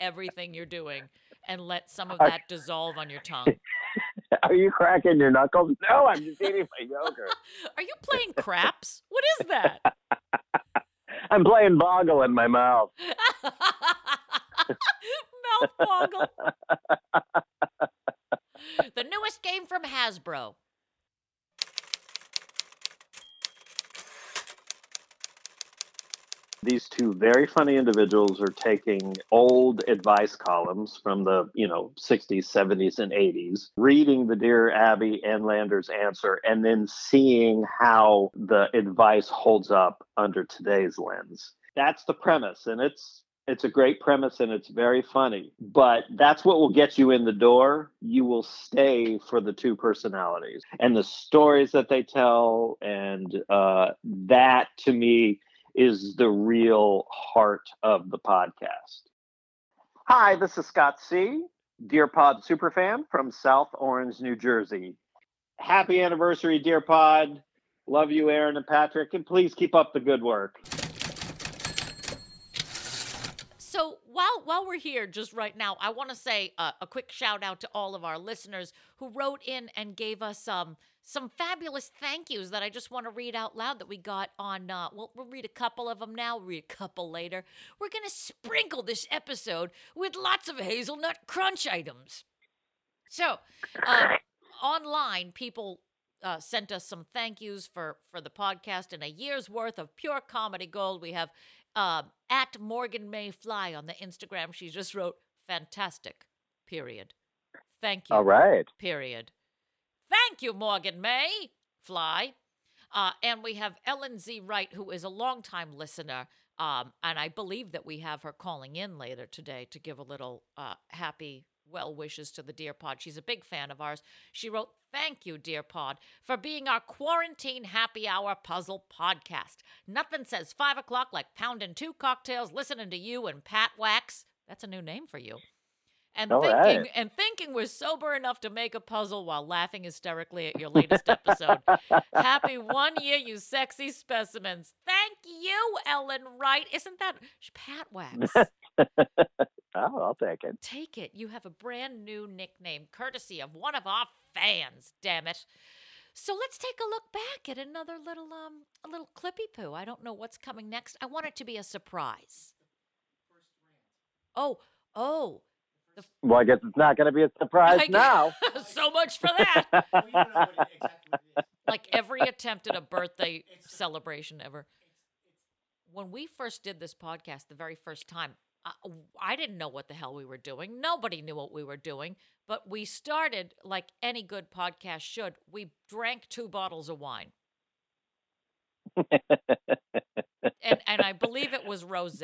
everything you're doing and let some of that dissolve on your tongue. *laughs* Are you cracking your knuckles? No, I'm just eating my yogurt. Are you playing craps? What is that? I'm playing boggle in my mouth. *laughs* Mouth boggle. *laughs* the newest game from Hasbro. These two very funny individuals are taking old advice columns from the you know 60s 70s and 80s reading the dear abby and landers answer and then seeing how the advice holds up under today's lens. That's the premise and it's it's a great premise and it's very funny but that's what will get you in the door. You will stay for the two personalities and the stories that they tell and uh, that to me is the real heart of the podcast. Hi, this is Scott C., Dear Pod superfan from South Orange, New Jersey. Happy anniversary, Dear Pod. Love you, Aaron and Patrick, and please keep up the good work. So while while we're here, just right now, I want to say uh, a quick shout out to all of our listeners who wrote in and gave us um, some fabulous thank yous that I just want to read out loud that we got on. Uh, well, we'll read a couple of them now. Read a couple later. We're gonna sprinkle this episode with lots of hazelnut crunch items. So, uh, online, people uh, sent us some thank yous for for the podcast and a year's worth of pure comedy gold. We have uh, at Morgan May Fly on the Instagram. She just wrote fantastic. Period. Thank you. All right. Period. Thank you, Morgan May Fly. Uh, and we have Ellen Z. Wright, who is a longtime listener. Um, and I believe that we have her calling in later today to give a little uh, happy well wishes to the Dear Pod. She's a big fan of ours. She wrote, Thank you, Dear Pod, for being our quarantine happy hour puzzle podcast. Nothing says five o'clock like pounding two cocktails, listening to you and Pat Wax. That's a new name for you. And All thinking right. and thinking we're sober enough to make a puzzle while laughing hysterically at your latest episode. *laughs* Happy one year, you sexy specimens. Thank you, Ellen Wright. Isn't that Pat Wax? *laughs* oh, I'll take it. Take it. You have a brand new nickname, courtesy of one of our fans. Damn it. So let's take a look back at another little um a little clippy poo. I don't know what's coming next. I want it to be a surprise. Oh, oh. The Well, I guess it's not going to be a surprise I now. *laughs* so much for that. *laughs* like every attempt at a birthday celebration ever. When we first did this podcast the very first time, I, I didn't know what the hell we were doing. Nobody knew what we were doing. But we started like any good podcast should. We drank two bottles of wine. *laughs* and, and I believe it was rose.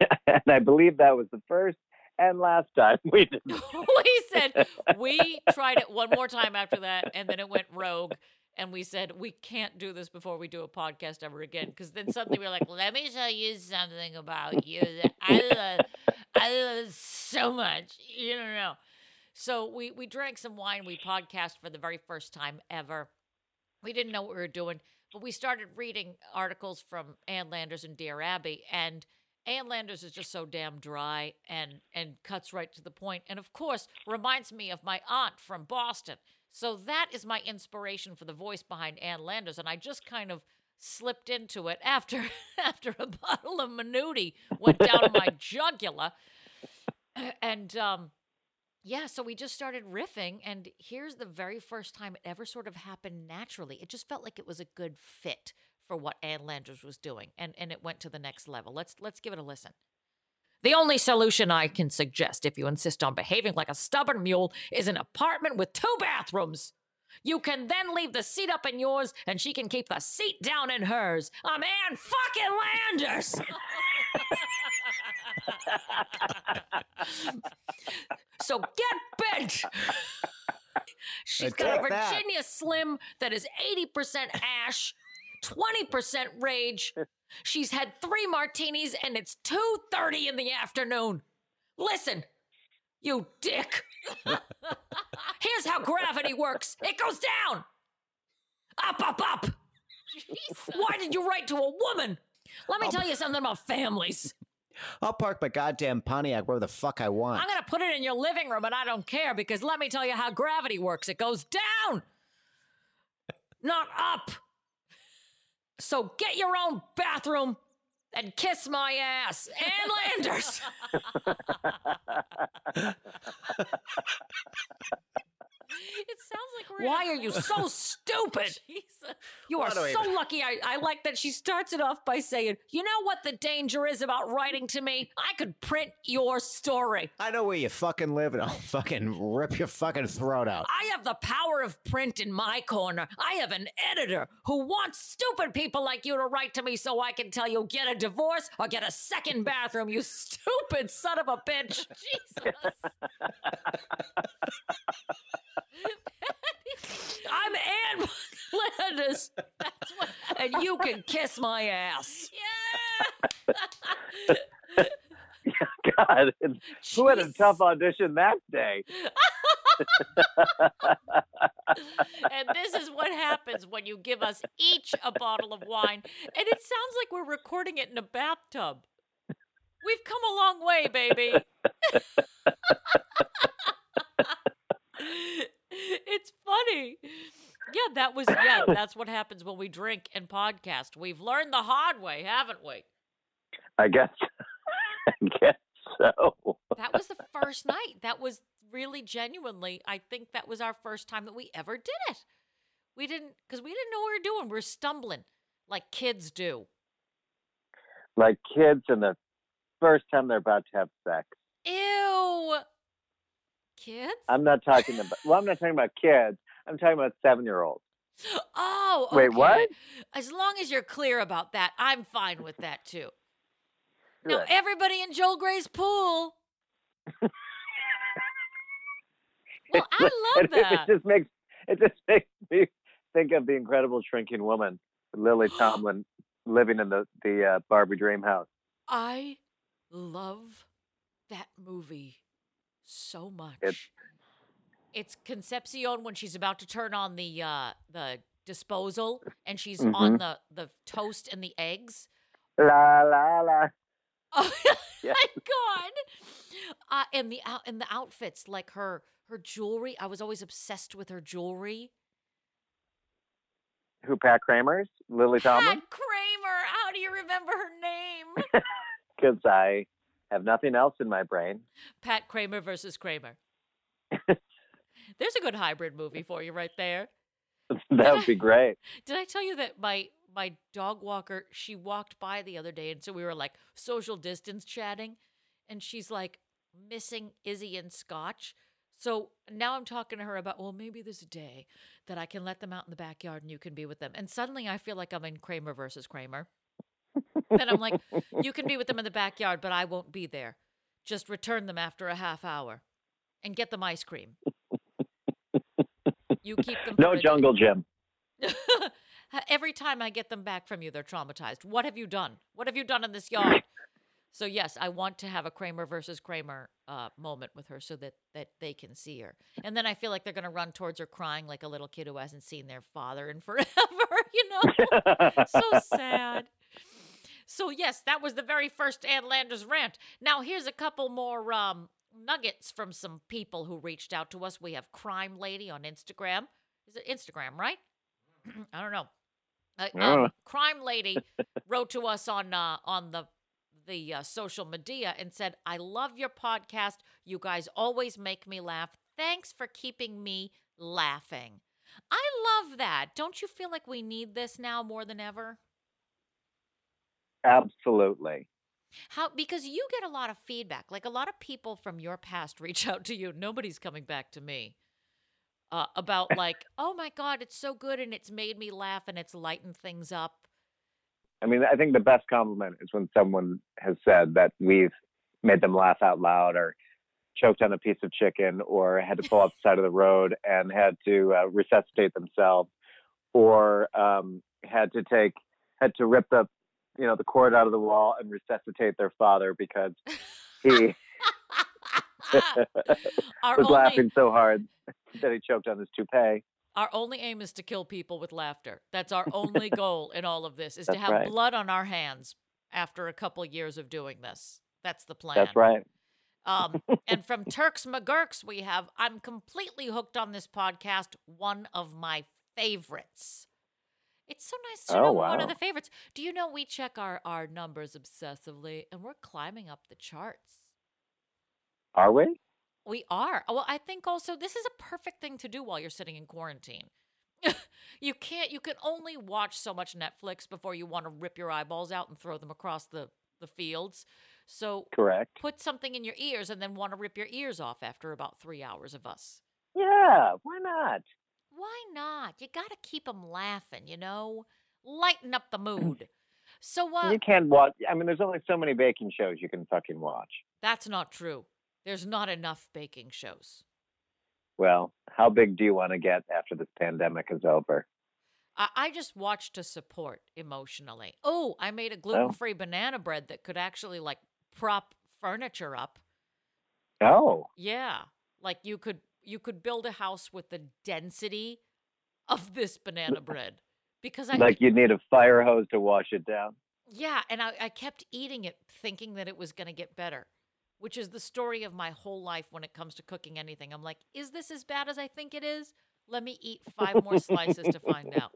*laughs* and I believe that was the first and last time we did. *laughs* *laughs* we said we tried it one more time after that and then it went rogue and we said we can't do this before we do a podcast ever again because then suddenly we're like let me tell you something about you that i love i love so much you don't know so we we drank some wine we podcast for the very first time ever. We didn't know what we were doing but we started reading articles from ann landers and dear abby and Ann Landers is just so damn dry and and cuts right to the point, and of course reminds me of my aunt from Boston. So that is my inspiration for the voice behind Ann Landers, and I just kind of slipped into it after *laughs* after a bottle of Minuti went down my *laughs* jugular, and um, yeah, so we just started riffing, and here's the very first time it ever sort of happened naturally. It just felt like it was a good fit for what Ann Landers was doing, and and it went to the next level. Let's let's give it a listen. The only solution I can suggest, if you insist on behaving like a stubborn mule, is an apartment with two bathrooms. You can then leave the seat up in yours, and she can keep the seat down in hers. I'm Ann fucking Landers. *laughs* so get bent. She's got a take that. Virginia Slim that is 80% ash, 20% rage. *laughs* She's had three martinis and it's 2:30 in the afternoon. Listen, you dick. *laughs* Here's how gravity works. It goes down. Up, up, up. Why did you write to a woman? Let me tell you something about families. I'll park my goddamn Pontiac wherever the fuck I want. I'm going to put it in your living room and I don't care because let me tell you how gravity works. It goes down, not up. So get your own bathroom and kiss my ass. Ann Landers. *laughs* *laughs* It sounds like we're. Why are you so *laughs* stupid? You are What do I so even- lucky. I, I like that she starts it off by saying, You know what the danger is about writing to me? I could print your story. I know where you fucking live, and I'll fucking rip your fucking throat out. I have the power of print in my corner. I have an editor who wants stupid people like you to write to me so I can tell you get a divorce or get a second bathroom, you stupid son of a bitch. *laughs* Jesus. *laughs* I'm Ann Landis. That's what, *laughs* and you can kiss my ass. Yeah. *laughs* God, and who had a tough audition that day? *laughs* and this is what happens when you give us each a bottle of wine. And it sounds like we're recording it in a bathtub. We've come a long way, baby. *laughs* it's funny. Yeah, that was yeah, *laughs* that's what happens when we drink and podcast. We've learned the hard way, haven't we? I guess. *laughs* I guess so. That was the first night. That was really genuinely, I think that was our first time that we ever did it. We didn't because we didn't know what we were doing. We're stumbling like kids do. Like kids and the first time they're about to have sex. Ew. Kids? I'm not talking *laughs* about. Well, I'm not talking about kids. I'm talking about seven year olds. Oh, Oh, Wait, what? As long as you're clear about that, I'm fine with that too. Now, everybody in Joel Grey's pool. *laughs* well, I love it, that. It just makes it just makes me think of the incredible shrinking woman, Lily *gasps* Tomlin, living in the the uh, Barbie dream house. I love that movie so much. It's- it's Concepcion when she's about to turn on the uh the disposal and she's Mm-hmm. on the the toast and the eggs. La la la. *laughs* Oh my god! Uh, and the out and the outfits, like her her jewelry. I was always obsessed with her jewelry. Who? Pat Kramer's Lily Tomlin. Pat Kramer. How do you remember her name? *laughs* Because I have nothing else in my brain. Pat Kramer versus Kramer. *laughs* There's a good hybrid movie for you right there. that would be *laughs* great. Did I tell you that my my dog walker she walked by the other day and so we were like social distance chatting and she's like missing Izzy and Scotch. So now I'm talking to her about well maybe there's a day that I can let them out in the backyard and you can be with them. And suddenly I feel like I'm in Kramer versus Kramer. Then I'm like you can be with them in the backyard but I won't be there. Just return them after a half hour and get them ice cream. You keep them No for a day. jungle gym. *laughs* Every time I get them back from you, they're traumatized. What have you done? What have you done in this yard? so yes, I want to have a Kramer versus Kramer uh, moment with her so that that they can see her. And then I feel like they're going to run towards her crying like a little kid who hasn't seen their father in forever. *laughs* You know, so sad. So yes, that was the very first Ann Landers rant. Now here's a couple more um, nuggets from some people who reached out to us. We have Crime Lady on Instagram. Is it Instagram, right? *clears throat* I don't know. Uh, um. Crime Lady *laughs* wrote to us on uh, on the the uh, social media and said, "I love your podcast. You guys always make me laugh. Thanks for keeping me laughing." I love that. Don't you feel like we need this now more than ever? Absolutely. How because you get a lot of feedback. Like a lot of people from your past *laughs* reach out to you. Nobody's coming back to me. Uh, about like, oh my god, it's so good and it's made me laugh and it's lightened things up. I mean, I think the best compliment is when someone has said that we've made them laugh out loud or choked on a piece of chicken or had to pull off the side of the road and had to uh, resuscitate themselves or um, had to take had to rip the you know the cord out of the wall and resuscitate their father because *laughs* he *laughs* was only laughing so hard that he choked on his toupee. our only aim is to kill people with laughter. That's our only *laughs* goal in all of this is to have right. blood on our hands after a couple years of doing this. That's the plan. That's right. Um, and from Turks McGurks, we have I'm completely hooked on this podcast, one of my favorites. It's so nice to Oh, know one of the favorites. Do you know we check our, our numbers obsessively and we're climbing up the charts? Are we? We are. Well, I think also this is a perfect thing to do while you're sitting in quarantine. *laughs* you can't, you can only watch so much Netflix before you want to rip your eyeballs out and throw them across the, the fields. So Correct. put something in your ears and then want to rip your ears off after about three hours of us. Yeah. Why not? Why not? You got to keep them laughing, you know? Lighten up the mood. So, uh, You can't watch. I mean, there's only so many baking shows you can fucking watch. that's not true. There's not enough baking shows. Well, how big do you want to get after this pandemic is over? I, I just watch to support emotionally. Oh, I made a gluten free banana bread that could actually like prop furniture up. Oh, Yeah. Like you could you could build a house with the density of this banana *laughs* bread. Because I like you'd need a fire hose to wash it down. Yeah, and I, I kept eating it thinking that it was going to get better, which is the story of my whole life when it comes to cooking anything. I'm like, is this as bad as I think it is? Let me eat five more slices to find out.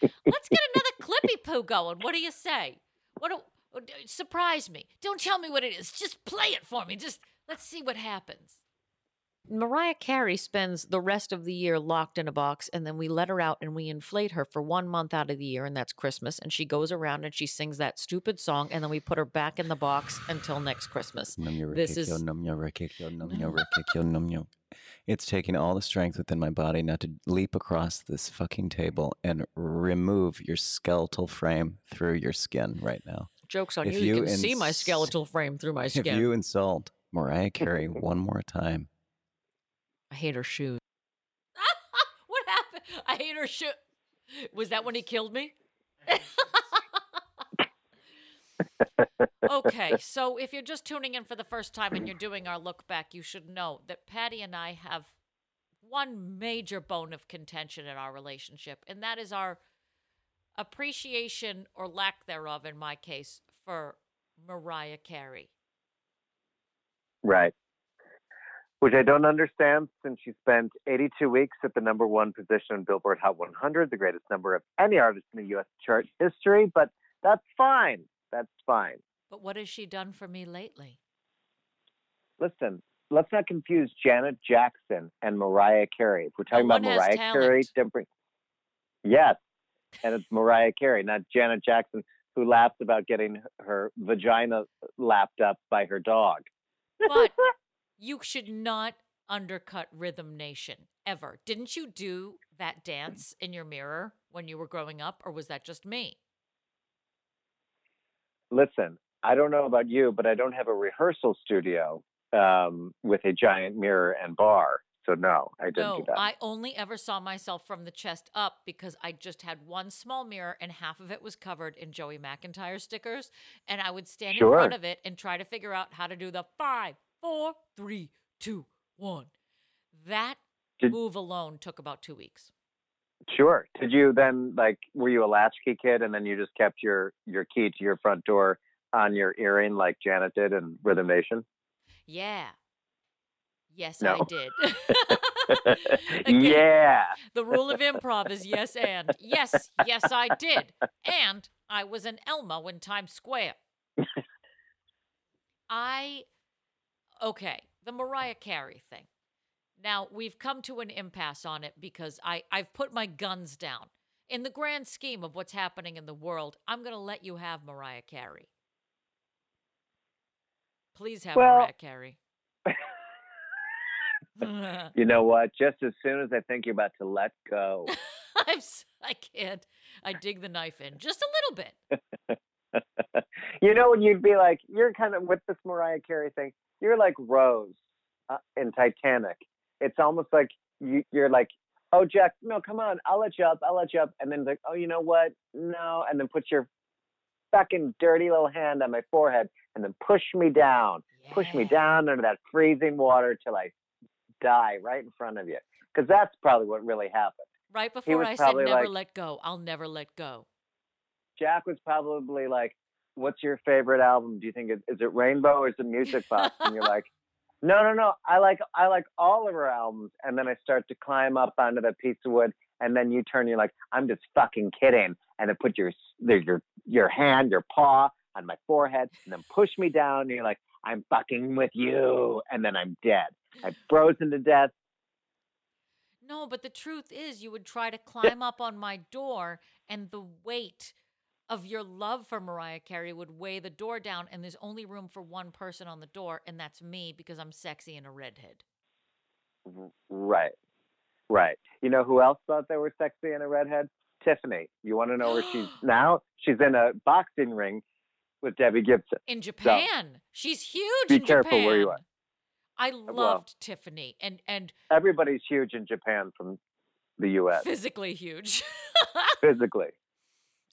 Let's get another clippy poo going. What do you say? What do, uh, surprise me? Don't tell me what it is. Just play it for me. Just let's see what happens. Mariah Carey spends the rest of the year locked in a box, and then we let her out and we inflate her for one month out of the year, and that's Christmas. And she goes around and she sings that stupid song, and then we put her back in the box until next Christmas. This is num yo rikikyo, num yo *laughs* rikikyo, num yo. It's taking all the strength within my body not to leap across this fucking table and remove your skeletal frame through your skin right now. jokes on If you. You, you can see my skeletal frame through my skin. If you insult Mariah *laughs* Carey one more time, I hate her shoes. *laughs* what happened? I hate her shoe. Was that when he killed me? *laughs* okay, so if you're just tuning in for the first time and you're doing our look back, you should know that Patty and I have one major bone of contention in our relationship, and that is our appreciation or lack thereof, in my case, for Mariah Carey. Right. Which I don't understand since she spent 82 weeks at the number one position on Billboard Hot 100, the greatest number of any artist in the U.S. chart history, but that's fine. That's fine. But what has she done for me lately? Listen, let's not confuse Janet Jackson and Mariah Carey. If we're talking No about Mariah Carey, different. Yes, and it's Mariah Carey, not Janet Jackson, who laughs about getting her vagina lapped up by her dog. But you should not undercut Rhythm Nation ever. Didn't you do that dance in your mirror when you were growing up, or was that just me? listen, I don't know about you, but I don't have a rehearsal studio um, with a giant mirror and bar. So no, I didn't no, do that. I only ever saw myself from the chest up because I just had one small mirror and half of it was covered in Joey McIntyre stickers. And I would stand in front of it and try to figure out how to do the five, four, three, two, one. That Did- move alone took about two weeks. Sure. Did you then like were you a latchkey kid and then you just kept your your key to your front door on your earring like Janet did in Rhythm Nation? Yeah. Yes, No. I did. *laughs* Again, yeah. The rule of improv is yes and. Yes, yes, I did. And I was an Elmo in Times Square. *laughs* I, okay, the Mariah Carey thing. Now, we've come to an impasse on it because I, I've put my guns down. In the grand scheme of what's happening in the world, I'm going to let you have Mariah Carey. Please have Well- Mariah Carey. *laughs* *laughs* You know what? Just as soon as I think you're about to let go, *laughs* I'm, I can't. I dig the knife in just a little bit. *laughs* you know when you'd be like, you're kind of with this Mariah Carey thing. You're like Rose uh, in Titanic. It's almost like you, you're like, oh Jack, no, come on, I'll let you up, I'll let you up, and then like, oh, you know what? No, and then put your fucking dirty little hand on my forehead and then push me down, push me down under that freezing water till I die right in front of you. Because that's probably what really happened. Right before I said never like- let go. I'll never let go. Jack was probably like, "What's your favorite album? Do you think it, is it Rainbow or is it Music Box?" and you're like, *laughs* "No, no, no. I like I like all of her albums." And then I start to climb up onto that piece of wood, and then you turn, you're like, "I'm just fucking kidding," and then put your your your hand, your paw on my forehead, and then push me down, and you're like, "I'm fucking with you," and then I'm dead. I'm frozen to death. No, but the truth is, you would try to climb up on my door, and the weight of your love for Mariah Carey would weigh the door down, and there's only room for one person on the door, and that's me because I'm sexy and a redhead. Right. Right. You know who else thought they were sexy and a redhead? Tiffany. You want to know where she's *gasps* now? She's in a boxing ring with Debbie Gibson. In So, Japan, she's huge. In Japan. Be careful where you are. I loved Tiffany, and and everybody's huge in Japan from the U.S. physically huge. *laughs* physically.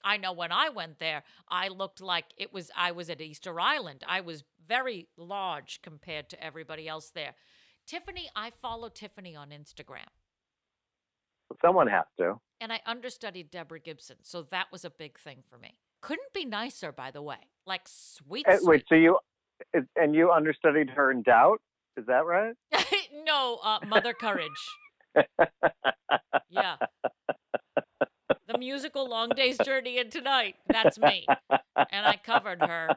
I know when I went there, I looked like it was I was at Easter Island. I was very large compared to everybody else there. Tiffany, I follow Tiffany on Instagram. Someone has to. And I understudied Deborah Gibson, so that was a big thing for me. Couldn't be nicer, by the way. Like sweet, Uh, sweet. wait, so you and you understudied her in Doubt? Is that right? *laughs* no, uh, Mother Courage. *laughs* yeah. Musical Long Day's Journey into Night. That's me. And I covered her.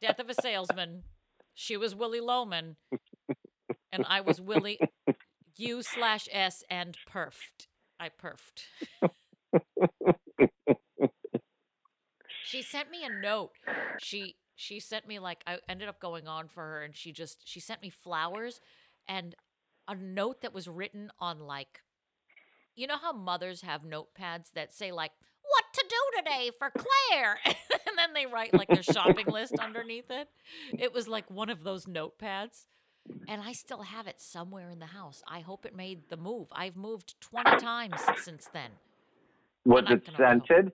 Death of a Salesman. She was Willie Loman. And I was Willie U slash S and perfed. I perfed. she sent me a note. She she sent me like I ended up going on for her and she just she sent me flowers and a note that was written on like you know how mothers have notepads that say like what to do today for Claire *laughs* and then they write like their shopping list underneath it. It was like one of those notepads and I still have it somewhere in the house. I hope it made the move. I've moved 20 times since then. Was it scented?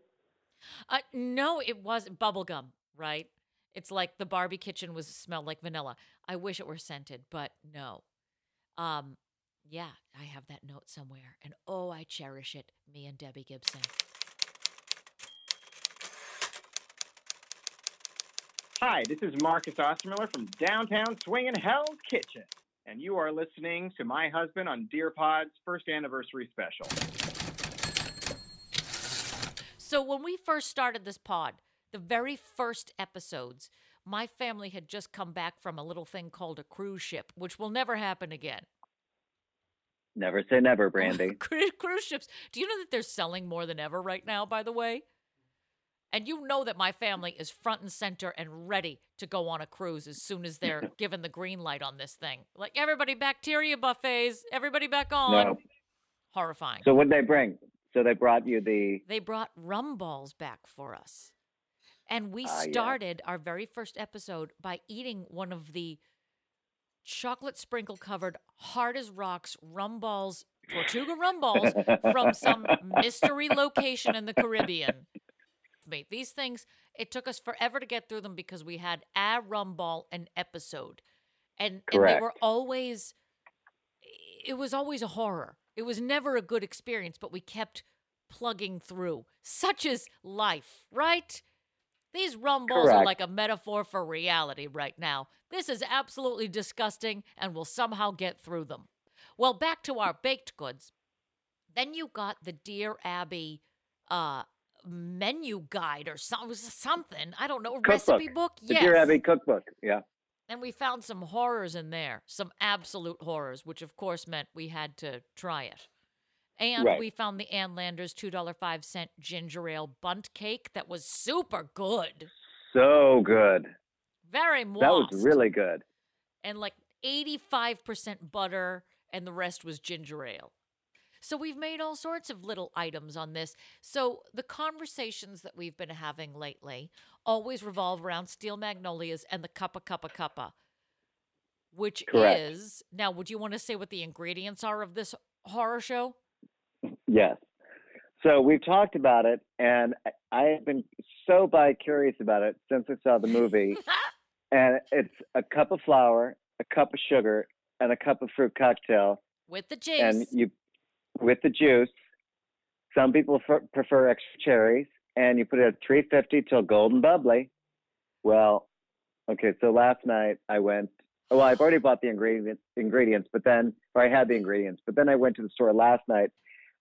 Uh, no, it wasn't bubblegum, right? It's like the Barbie kitchen was smelled like vanilla. I wish it were scented, but no. Um, yeah, I have that note somewhere, and oh, I cherish it. Me and Debbie Gibson. Hi, this is Marcus Ostermiller from downtown Swingin' Hell's Kitchen, and you are listening to my husband on Dear Pod's first anniversary special. So when we first started this pod, the very first episodes, my family had just come back from a little thing called a cruise ship, which will never happen again. Never say never, *laughs* Brandy. Cru- cruise ships. Do you know that they're selling more than ever right now, by the way? And you know that my family is front and center and ready to go on a cruise as soon as they're *laughs* given the green light on this thing. Like everybody bacteria buffets, everybody back on. No. Horrifying. So what did they bring? So they brought you the they brought rum balls back for us. And we ah, yeah. started our very first episode by eating one of the chocolate sprinkle covered hard as rocks rum balls, Tortuga *laughs* rum balls from some mystery location in the Caribbean. Mate, these things, it took us forever to get through them because we had a rum ball an episode. And, and they were always it was always a horror. It was never a good experience, but we kept plugging through. Such is life, right? These rum balls are like a metaphor for reality right now. This is absolutely disgusting, and we'll somehow get through them. Well, back to our baked goods. Then you got the Dear Abby uh, menu guide or some, something. I don't know, cookbook. recipe book? The yes. Dear Abby cookbook. Yeah. And we found some horrors in there, some absolute horrors, which of course meant we had to try it. And Right. we found the Ann Landers $2.05 ginger ale Bundt cake that was super good. So good. Very moist. That was really good. And like 85% butter, and the rest was ginger ale. So we've made all sorts of little items on this. So the conversations that we've been having lately always revolve around steel magnolias and the cuppa cuppa cuppa, which Correct. is now. Would you want to say what the ingredients are of this horror show? Yes. So we've talked about it, and I- have been so bi curious about it since I saw the movie. *laughs* and it's a cup of flour, a cup of sugar, and a cup of fruit cocktail, With the juice. and you with the juice. Some people f- prefer extra cherries, and you put it at 350 till golden bubbly. Well, okay. So last night I went. Well, I've already bought the ingredient, ingredients, but then, or I had the ingredients, but then I went to the store last night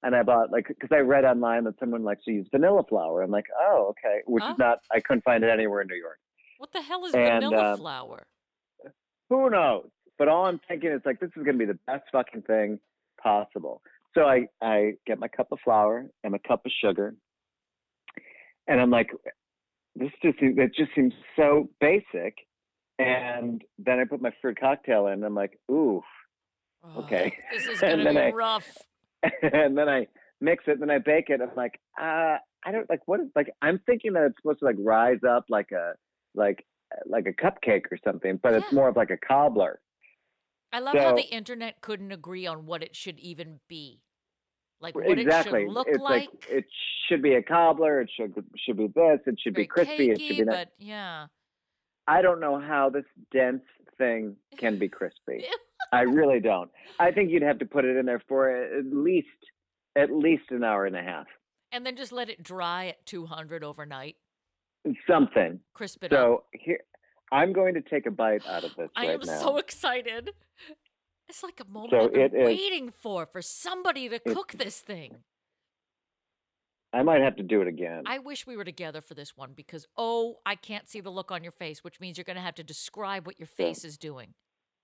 and I bought like because I read online that someone likes to use vanilla flour. I'm like, oh, okay, which Oh. is not. I couldn't find it anywhere in New York. what the hell is and, vanilla uh, flour? Who knows? But all I'm thinking is like this is going to be the best fucking thing possible. So I I get my cup of flour and my cup of sugar, and I'm like, this just seems, it just seems so basic. And then I put my fruit cocktail in. And I'm like, ooh, okay. This is *laughs* going to be I- rough. *laughs* and then I mix it, and then I bake it. I'm like, uh, I don't like what is like. I'm thinking that it's supposed to like rise up like a like like a cupcake or something, but it's more of like a cobbler. I love how the internet couldn't agree on what it should even be. Like what exactly. it should look it's like. it should be a cobbler. It should should be this. It should be Very crispy. it should be that. but yeah. I don't know how this dense thing can be crispy. *laughs* I really don't. I think you'd have to put it in there for at least at least an hour and a half. And then just let it dry at 200 overnight. Something. Crisp it so up. here, I'm going to take a bite out of this I right am now. so excited. It's like a moment So I've been it is- waiting for, for somebody to cook this thing. I might have to do it again. I wish we were together for this one because, oh, I can't see the look on your face, which means you're going to have to describe what your face is doing.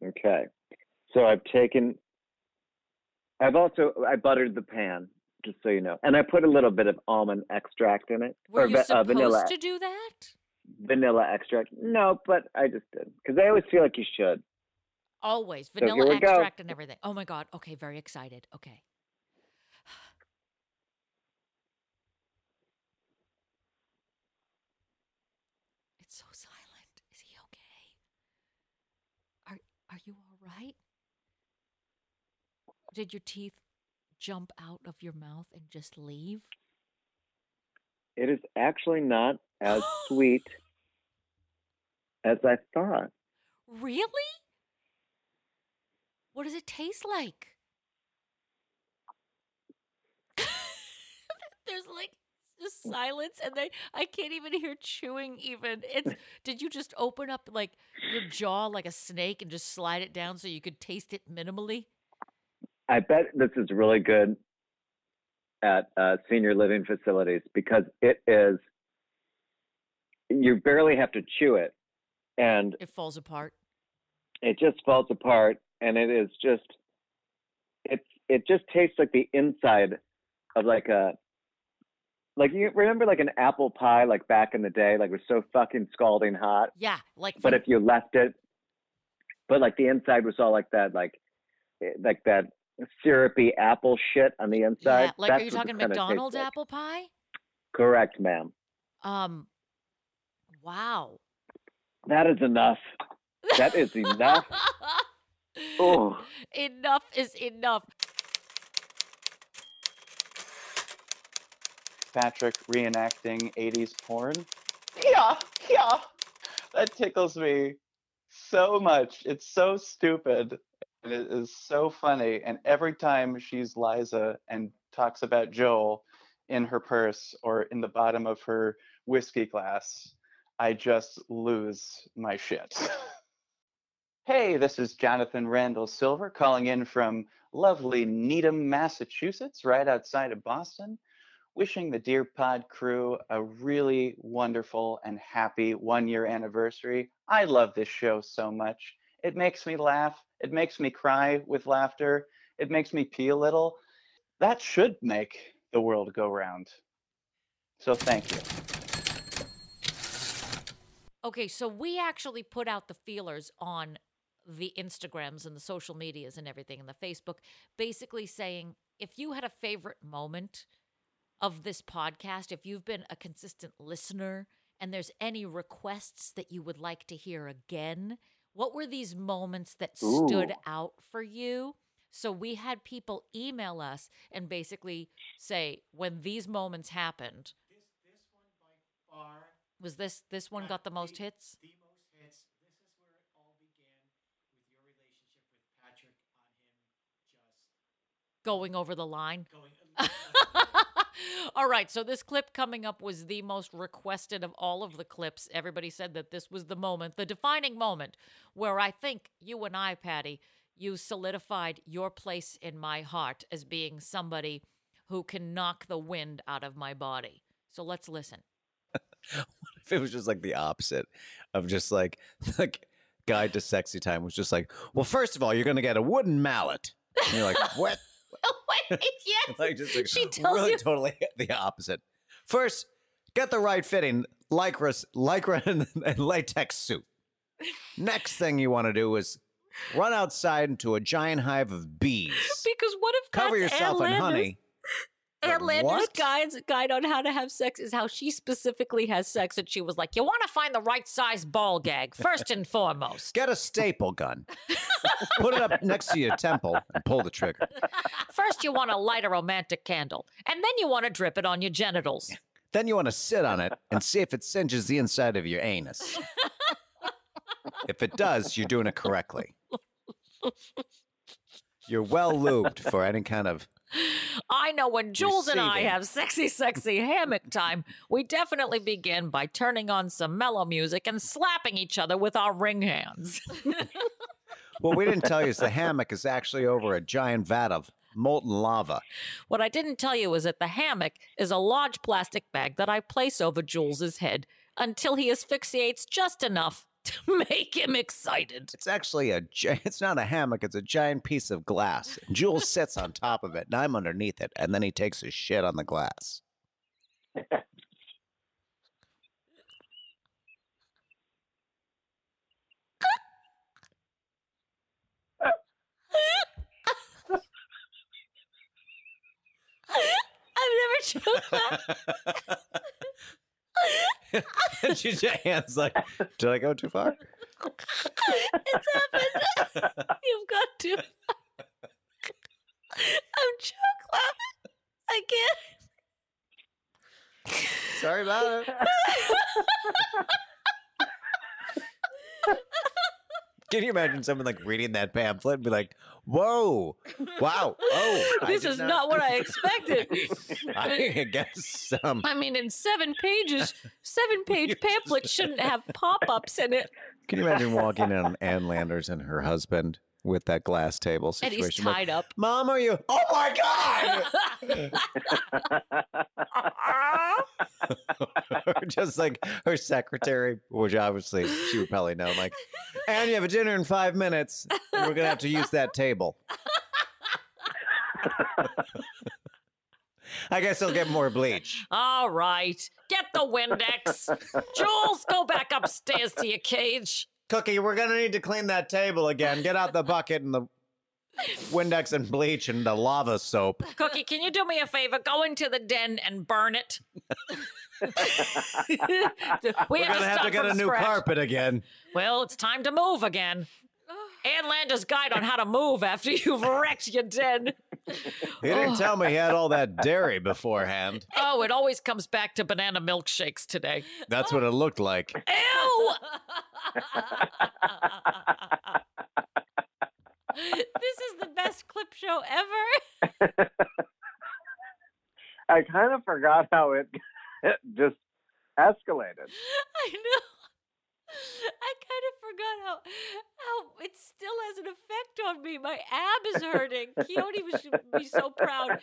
Okay. So I've taken I've also I buttered the pan, just so you know, and I put a little bit of almond extract in it, Were or you supposed uh, vanilla to do that? vanilla extract. No, but I just did because I always feel like you should. Always So vanilla go. extract and everything. Oh my god. Okay, very excited. Okay. It's so silent. Is he okay? Are are you all right? Did your teeth jump out of your mouth and just leave? It is actually not as *gasps* sweet as I thought. Really? What does it taste like? *laughs* There's like just silence and then I can't even hear chewing even. It's *laughs* did you just open up like your jaw like a snake and just slide it down so you could taste it minimally? I bet this is really good at uh, senior living facilities because it is. You barely have to chew it, and It falls apart. it just falls apart, and it is just. It's it just tastes like the inside of like a. Like you remember like an apple pie like back in the day like it was so fucking scalding hot Yeah, like but if you left it but like the inside was all like that like eh, like that syrupy apple shit on the inside yeah, like are you what talking this kinda McDonald's like. apple pie? correct ma'am Um wow. that is enough that is enough *laughs* oh Enough is enough. Patrick reenacting 80s porn. Yeah, yeah. That tickles me so much. It's so stupid. It is so funny. And every time she's Liza and talks about Joel in her purse or in the bottom of her whiskey glass, I just lose my shit. *laughs* Hey, this is Jonathan Randall Silver calling in from lovely Needham, Massachusetts, right outside of Boston. Wishing the Dear Pod crew a really wonderful and happy one year anniversary. I love this show so much. It makes me laugh, it makes me cry with laughter, it makes me pee a little. That should make the world go round. So thank you. Okay, so we actually put out the feelers on the Instagrams and the social medias and everything and the Facebook, basically saying if you had a favorite moment of this podcast, if you've been a consistent listener and there's any requests that you would like to hear again, what were these moments that stood Ooh. out for you? So we had people email us and basically say when these moments happened. Was this this one got the most hits? The most hits. This is where it all began with your relationship with Patrick on him just going over the line. *laughs* *laughs* all right, so this clip coming up was the most requested of all of the clips. Everybody said that this was the moment, the defining moment, where I think you and I, Patty, you solidified your place in my heart as being somebody who can knock the wind out of my body. So let's listen. What *laughs* if it was just like the opposite of just like *laughs* like guide to sexy time was just like, well, first of all, you're gonna get a wooden mallet. And you're like, what? *laughs* yes. like just like, She *laughs* tells really you- totally *laughs* the opposite. First, get the right fitting lycra, lycra and, and latex suit. Next thing you want to do is run outside into a giant hive of bees. Because what if Cover yourself in honey. Landers' what? guides, guide on how to have sex is how she specifically has sex. And she was like, You want to find the right size ball gag, first and foremost. Get a staple gun. Put it up next to your temple and pull the trigger. First, you want to light a romantic candle, and then you want to drip it on your genitals. Then you want to sit on it and see if it singes the inside of your anus. If it does, you're doing it correctly. You're well lubed for any kind of. I know when Jules and I have sexy, sexy hammock time, we definitely begin by turning on some mellow music and slapping each other with our ring hands. *laughs* What we didn't tell you is the *laughs* hammock is actually over a giant vat of molten lava. What I didn't tell you is that the hammock is a large plastic bag that I place over Jules's head until he asphyxiates just enough *laughs* to make him excited. It's actually a *laughs* it's not a hammock. It's a giant piece of glass. Jules sits on top of it, and I'm underneath it. And then he takes his shit on the glass. *laughs* I've never choked that. *laughs* and she's your hands like, did I go too far? it's happened. *laughs* You've got to. *laughs* I'm choke laughing. I can't. Sorry about it. Can you imagine someone like reading that pamphlet and be like, "Whoa, wow, oh, *laughs* I this did is not what I *laughs* expected. I guess um, I mean, in seven pages, seven page *laughs* pamphlet shouldn't have pop ups in it. Can you imagine walking in on Ann Landers and her husband with that glass table And he's tied up. Mom, are you? Oh my God! *laughs* *laughs* Just like her secretary, which obviously she would probably know. Like, and you have a dinner in five minutes. And we're gonna have to use that table. *laughs* I guess I'll get more bleach. All right, get the Windex. Jules, go back upstairs to your cage. Cookie, we're gonna need to clean that table again. Get out the bucket and the Windex and bleach and the lava soap. Cookie, can you do me a favor? Go into the den and burn it. *laughs* we We're have gonna to have to get a new scratch. carpet again. Well, it's time to move again. *sighs* Ann Lander's guide on how to move after you've *laughs* wrecked your den. He didn't Oh. tell me he had all that *laughs* dairy beforehand. Oh, it always comes back to banana milkshakes today. That's what it looked like. *gasps* Ew! this is the best clip show ever. *laughs* I kind of forgot how it, it just escalated. I know. *laughs* I kind of forgot how how it still has an effect on me. My ab is hurting. Keone was be so proud.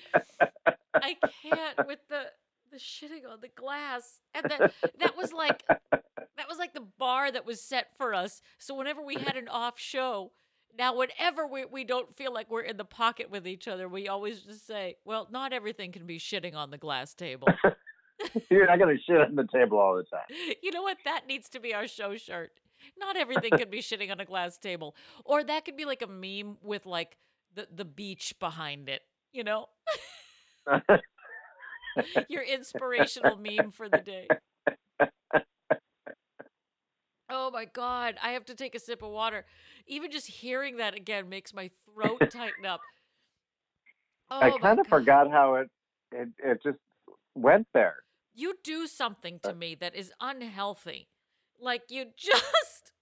I can't with the the shitting on the glass. And that that was like that was like the bar that was set for us. So whenever we had an off show, now whenever we, we don't feel like we're in the pocket with each other, we always just say, Well, not everything can be shitting on the glass table. You're not to shit on the table all the time. *laughs* You know what? That needs to be our show shirt. Not everything could be shitting on a glass table. Or that could be like a meme with like the, the beach behind it, you know? *laughs* Your inspirational meme for the day. Oh my God. I have to take a sip of water. Even just hearing that again makes my throat *laughs* tighten up. Oh I kind of God. forgot how it, it it just went there. You do something to me that is unhealthy. Like you *laughs* just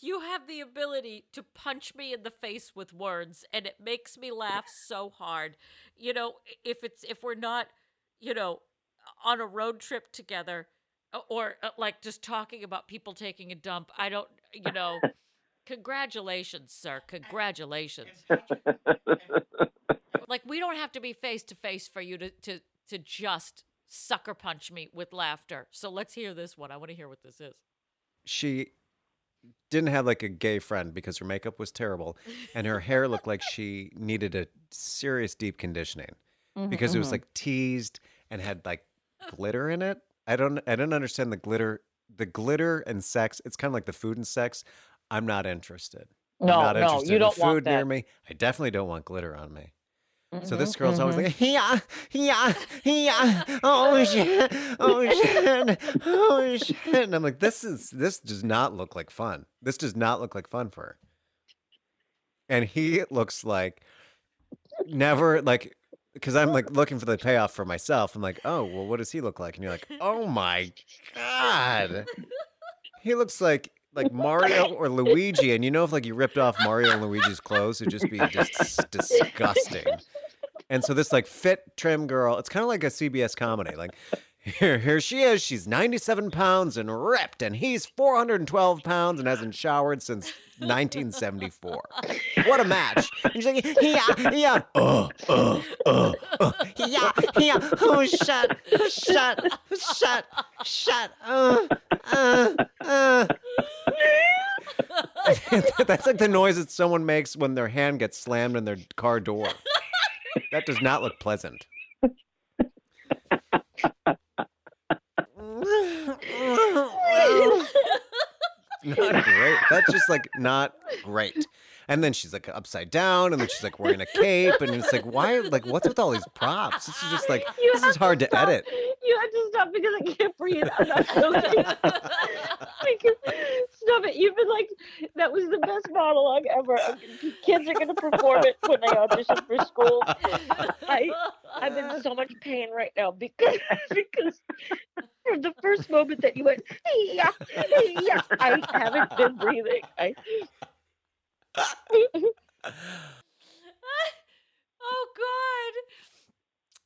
you have the ability to punch me in the face with words and it makes me laugh so hard. You know, if it's if we're not, you know, on a road trip together uh, or uh, like just talking about people taking a dump, I don't, you know, *laughs* congratulations, sir. Congratulations. *laughs* like we don't have to be face to face for you to to to just sucker punch me with laughter. So let's hear this one. I want to hear what this is. She didn't have like a gay friend because her makeup was terrible and her hair looked like she *laughs* needed a serious deep conditioning Mhm, because it was mhm. like teased and had like glitter in it. I don't I don't understand the glitter the glitter and sex. It's kind of like the food and sex. I'm not interested. I'm No, not no, interested you don't food want near that. me. I definitely don't want glitter on me. So this Mhm, girl's always mhm. like, yeah, yeah, yeah, oh shit, oh shit, oh shit. And I'm like, this is this does not look like fun. This does not look like fun for her. And he looks like never like because I'm like looking for the payoff for myself. I'm like, oh well, what does he look like? And you're like, oh my god, he looks like like Mario or Luigi. And you know, if like you ripped off Mario and Luigi's clothes, it'd just be just disgusting. And so this like fit trim girl, it's kind of like a CBS comedy. Like here, here she is. She's 97 pounds and ripped, and he's 412 pounds and hasn't showered since 1974. What a match! And she's like, yeah, yeah, uh, uh, uh, uh, yeah, yeah. Oh, shut, shut, shut, shut. Uh, uh, uh. *laughs* That's like the noise that someone makes when their hand gets slammed in their car door. That does not look pleasant. *laughs* not great. That's just like not great. And then she's like upside down, and then she's like wearing a cape, and it's like, why? Like, what's with all these props? This is just like You this is hard to stop. edit. You have to stop because I can't breathe. I'm not *laughs* stop it. You've been like, that was the best monologue ever. Kids are going to perform it when they audition for school. I, I'm in so much pain right now because, *laughs* because from the first moment that you went, yeah, yeah, I haven't been breathing. I, *laughs* oh God.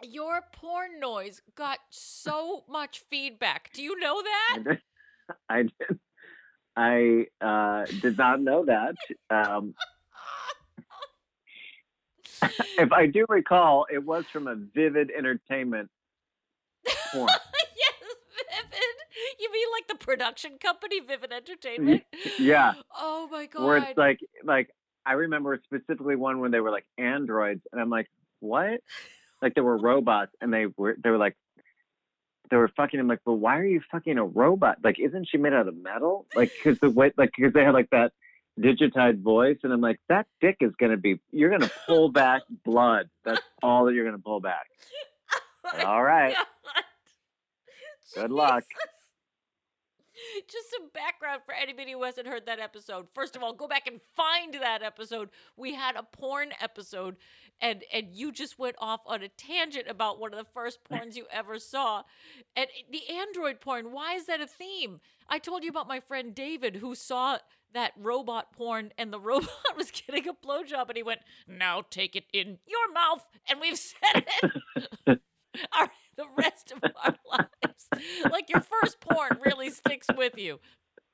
Your porn noise got so much feedback. Do you know that? *laughs* I did. I uh, did not know that. Um, *laughs* if I do recall, it was from a Vivid Entertainment porn. yes, Vivid. *laughs* You mean like the production company, Vivid Entertainment? yeah, *gasps* Oh my God. where it's like, like I remember specifically one when they were like androids, and I'm like, what? Like they were robots, and they were they were like. They were fucking him like, but why are you fucking a robot? Like, isn't she made out of metal? Like, because the way, like, because they had like that digitized voice, and I'm like, that dick is gonna be, you're gonna pull back blood. That's all that you're gonna pull back. *laughs* Oh all right. Good luck. *laughs* Just some background for anybody who hasn't heard that episode. First of all, go back and find that episode. We had a porn episode, and and you just went off on a tangent about one of the first *laughs* porns you ever saw, and the android porn. Why is that a theme? I told you about my friend David who saw that robot porn, and the *laughs* robot was getting a blowjob, and he went, "Now take it in your mouth," and we've said it. our, the rest of our *laughs* lives. Like your first porn really sticks with you.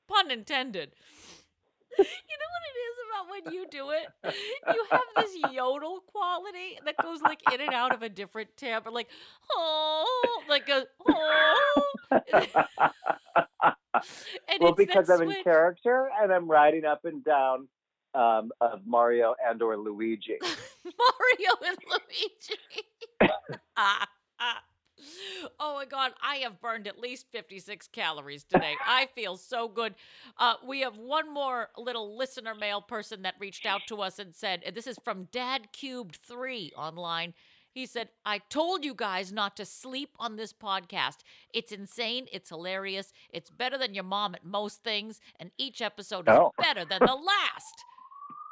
Pun intended. *laughs* You know what it is about when you do it? You have this yodel quality that goes like in and out of a different timbre, like oh, like a oh. *laughs* And well, it's because I'm in character and I'm riding up and down um, of Mario and or Luigi. Mario and Luigi. ah, ah. Oh my God, I have burned at least 56 calories today. I feel so good. Uh, we have one more little listener mail person that reached out to us and said, and this is from Dad Cubed 3 online. He said, I told you guys not to sleep on this podcast. It's insane. It's hilarious. It's better than your mom at most things. And each episode is Oh. better than the last.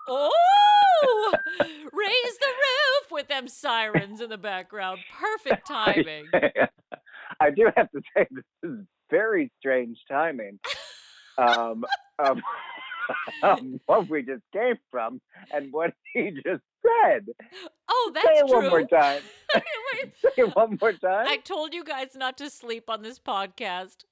Oh, *laughs* raise the roof with them sirens in the background. Perfect *laughs* timing. *laughs* I do have to say this is very strange timing. Um, um, um, what we just came from and what he just said. Oh, that's Say it true. one more time. Say it one more time. I told you guys not to sleep on this podcast.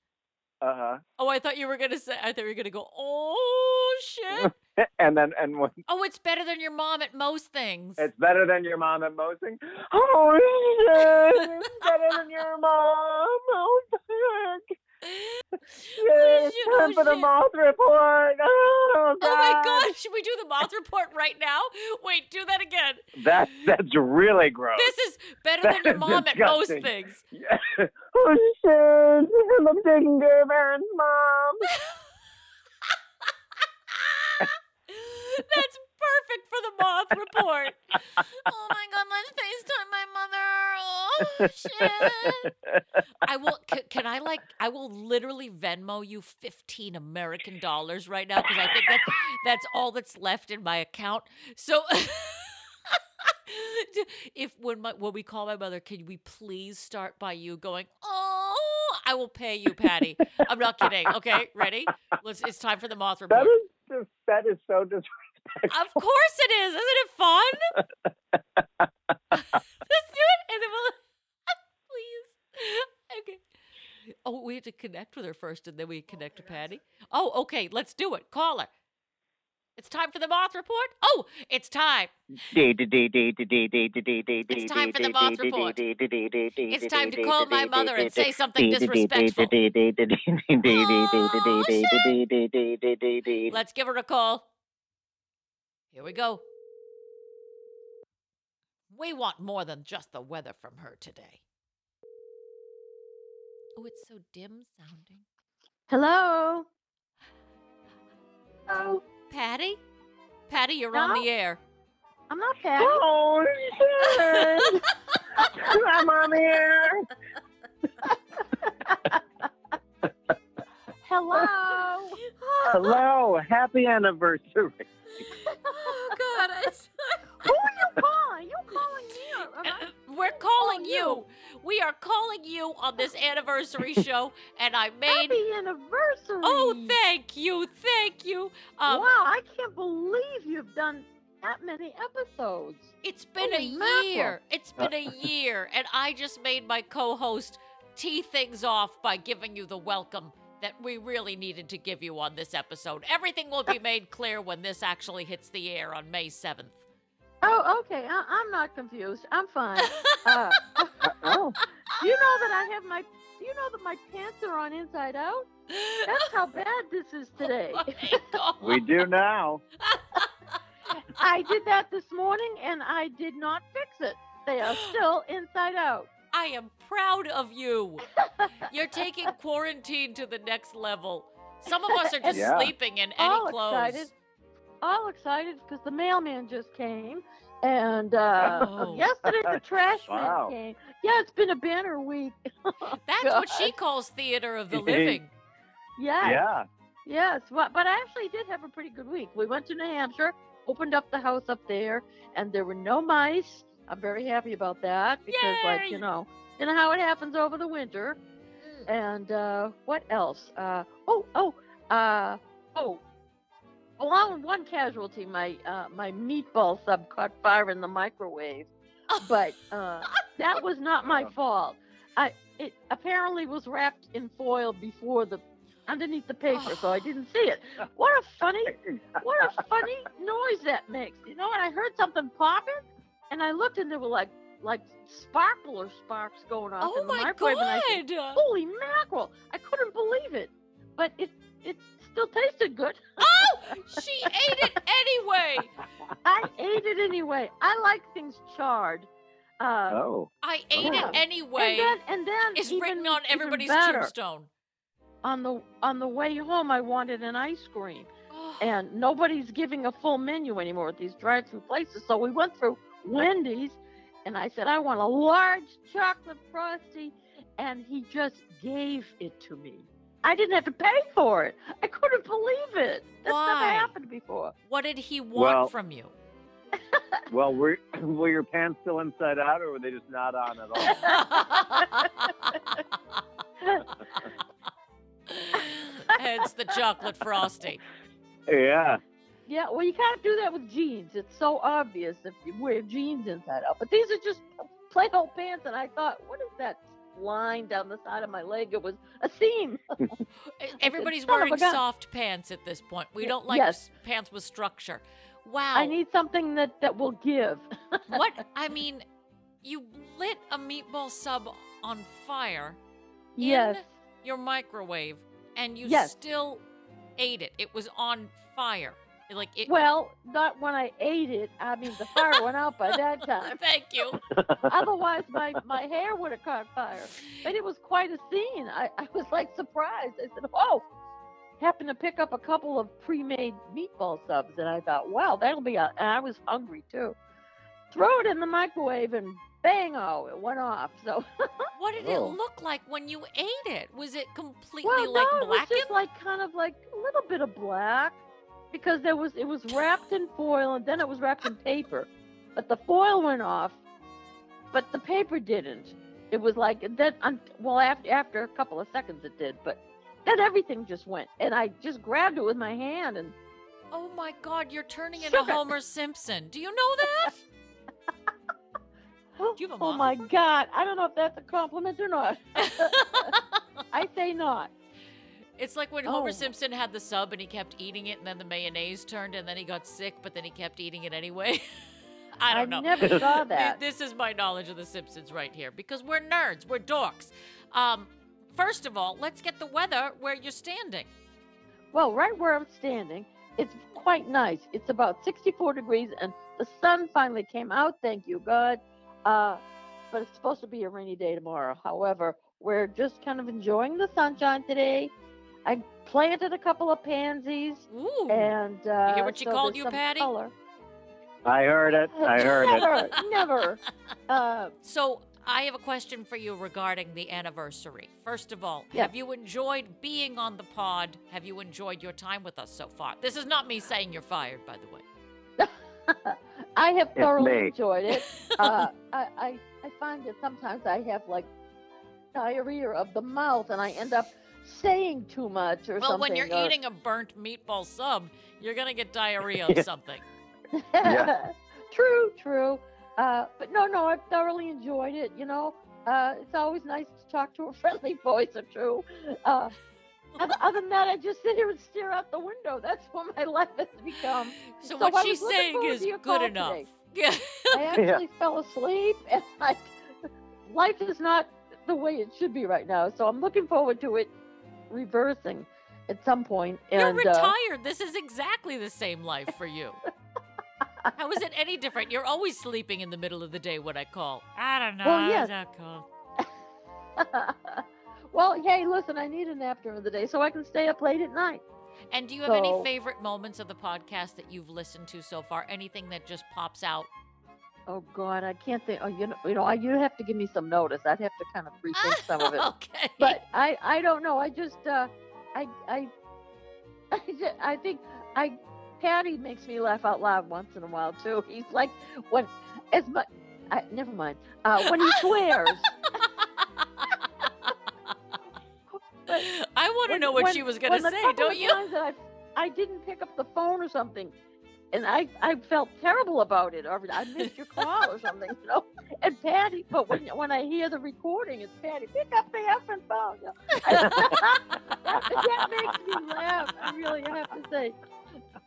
Uh huh. Oh, I thought you were gonna say. I thought you were gonna go. Oh shit! *laughs* and then and when Oh, it's better than your mom at most things. it's better than your mom at mosing. Oh shit! It's better than your mom. Oh *laughs* fuck! *laughs* Yeah, it's shit, time oh, for the moth report. *laughs* Oh, Oh my God. Should we do the moth report right now? Wait, do that again. That's that's really gross. This is better than your mom at most disgusting. things. *laughs* oh shit! I'm taking care of Aaron's mom. That's perfect for the moth report. Oh my god, let's FaceTime my mother. Oh shit. *laughs* I will can, can I like I will literally Venmo you 15 American dollars right now because I think that that's all that's left in my account. So *laughs* if when my when we call my mother, can we please start by you going, "Oh, I will pay you, Patty." I'm not kidding. Okay, ready? Let's it's time for the moth report. That is just, that is so disrespectful. Of course it is. Isn't it fun? *laughs* Let's do it. And then we'll please. Okay. Oh, we have to connect with her first and then we connect to Patty. Oh, okay. Let's do it. Call her. It's time for the moth report. Oh, it's time. It's time for the moth report. It's time to call my mother and say something disrespectful. Let's give her a call. Here we go. We want more than just the weather from her today. Oh, it's so dim sounding. Hello. Oh, Patty? Patty, you're on the air. I'm not *laughs* Patty. Oh, shit. *laughs* I'm on the air. *laughs* Hello. Hello, happy anniversary. Oh, God. It's... Who are you calling? You calling me? or am I- uh, We're calling you. We are calling you on this anniversary *laughs* show, and I made. Happy anniversary. Oh, thank you, thank you. Um, wow, I can't believe you've done that many episodes. It's been Holy a mackerel. year. It's *laughs* been a year, and I just made my co-host tee things off by giving you the welcome that we really needed to give you on this episode. Everything will be *laughs* made clear when this actually hits the air on May seventh. Oh, okay. I- I'm not confused. I'm fine. Uh, *laughs* Oh, do you know that I have my? Do you know that my pants are on inside out? That's how bad this is *laughs* today. *laughs* we do now. I did that this morning, and I did not fix it. They are *gasps* still inside out. I am proud of you. You're taking quarantine to the next level. Some of us are just Yeah. sleeping in any all clothes. excited. All excited because the mailman just came, and uh, Oh. yesterday the trash Wow. man came. Yeah, it's been a banner week. *laughs* That's what she calls theater of the living. Yeah. Yeah. Yes, but, but I actually did have a pretty good week. We went to New Hampshire, opened up the house up there, and there were no mice. I'm very happy about that because, like, you know, you know how it happens over the winter. And uh, what else? Uh, oh, oh, uh, oh. Along with one casualty, my uh, my meatball sub caught fire in the microwave, *laughs* but uh, that was not my fault. I it apparently was wrapped in foil before the underneath the paper, so I didn't see it. *laughs* What a funny, *laughs* what a funny noise that makes, you know. And I heard something popping, and I looked, and there were like like sparkler sparks going off Oh in the my microwave, and I said, God. "Holy mackerel!" I couldn't believe it, but it it still tasted good. Oh, *laughs* she ate it anyway. I ate it anyway. I like things charred. Uh, Oh. I ate Yeah. it anyway. And then, and then It's even, written on everybody's better, tombstone. On the on the way home, I wanted an ice cream, Oh. and nobody's giving a full menu anymore at these drive-through places. So we went through Wendy's, and I said I want a large chocolate frosty, and he just gave it to me. I didn't have to pay for it. I couldn't believe it. That's Why? never happened before. What did he want Well- from you? *laughs* Well, were *laughs* were your pants still inside out, or were they just not on at all? *laughs* Hence the chocolate frosty. yeah. Yeah, well, you can't do that with jeans. It's so obvious if you wear jeans inside out. But these are just plain old pants, and I thought, what is that line down the side of my leg? It was a seam. *laughs* Everybody's *laughs* oh Son wearing soft pants at this point. We don't like yes. pants with structure. Wow. I need something that that will give. *laughs* what? I mean, you lit a meatball sub on fire Yes. in your microwave, and you Yes. still ate it. It was on fire. Like it. Well, not when I ate it. I mean, the fire went out by that *laughs* time. Thank you. Otherwise, my, *laughs* my hair would have caught fire. But it was quite a scene. I, I was like surprised. I said, "Oh!" Happened to pick up a couple of pre-made meatball subs, and I thought, "Wow, that'll be." A, and I was hungry too. Throw it in the microwave, and bang! Oh, it went off. So, *laughs* What did Oh. it look like when you ate it? Was it completely well, like no, it was just like kind of like a little bit of black, because there was it was wrapped in foil, and then it was wrapped in paper, but the foil went off, but the paper didn't. It was like then, well, after after a couple of seconds it did, but then everything just went, and I just grabbed it with my hand, and Oh my God, you're turning into Sugar. Homer Simpson. Do you know that? *laughs* oh my God, I don't know if that's a compliment or not. *laughs* I say not. It's like when Homer Oh. Simpson had the sub and he kept eating it, and then the mayonnaise turned, and then he got sick, but then he kept eating it anyway. *laughs* I don't I know. I never saw *laughs* that. This is my knowledge of The Simpsons right here because we're nerds, we're dorks. Um, first of all, let's get the weather where you're standing. Well, right where I'm standing, it's quite nice. It's about 64 degrees, and the sun finally came out. Thank you, God. Uh, but it's supposed to be a rainy day tomorrow. However, we're just kind of enjoying the sunshine today. I planted a couple of pansies, Ooh. and uh, you hear what she so called you, Patty? color. I heard it. I *laughs* heard never, it. never. *laughs* Uh, So I have a question for you regarding the anniversary. First of all, Yeah. have you enjoyed being on the pod? Have you enjoyed your time with us so far? This is not me saying you're fired, by the way. *laughs* I have thoroughly enjoyed it. Uh, I, I I find that sometimes I have like diarrhea of the mouth, and I end up saying too much or Well, something. when you're or- eating a burnt meatball sub, you're gonna get diarrhea *laughs* Yeah. of something. *laughs* Yeah. true, true. Uh, but no, no, I've thoroughly enjoyed it. You know, uh, it's always nice to talk to a *laughs* friendly voice. Or true. Uh, other, other than that, I just sit here and stare out the window. That's what my life has become. So, I what was she's saying is good enough. today. Yeah. I actually fell asleep, and like life is not the way it should be right now. So I'm looking forward to it reversing at some point. You're And uh, retired. This is exactly the same life for you. *laughs* How is it any different? You're always sleeping in the middle of the day when I call. I don't know. Well, yes. *laughs* well, hey, listen, I need a nap during the day so I can stay up late at night. And do you have any favorite moments of the podcast that you've listened to so far? Anything that just pops out? Oh God, I can't think. Oh, you know, you know, I, you have to give me some notice. I'd have to kind of rethink some of it. *laughs* okay. But I, I don't know. I just, uh, I, I, *laughs* I, ju- I think I, Patty makes me laugh out loud once in a while too. He's like when, as much. I, never mind. Uh, when he swears. *laughs* I want to know what when- she was going to say, don't you? I didn't pick up the phone or something, and I, I felt terrible about it, or I missed your call or something, you know. And Patty, but when when I hear the recording, it's Patty. Pick up the effing phone. you know. *laughs* that, makes me laugh. I really have to say,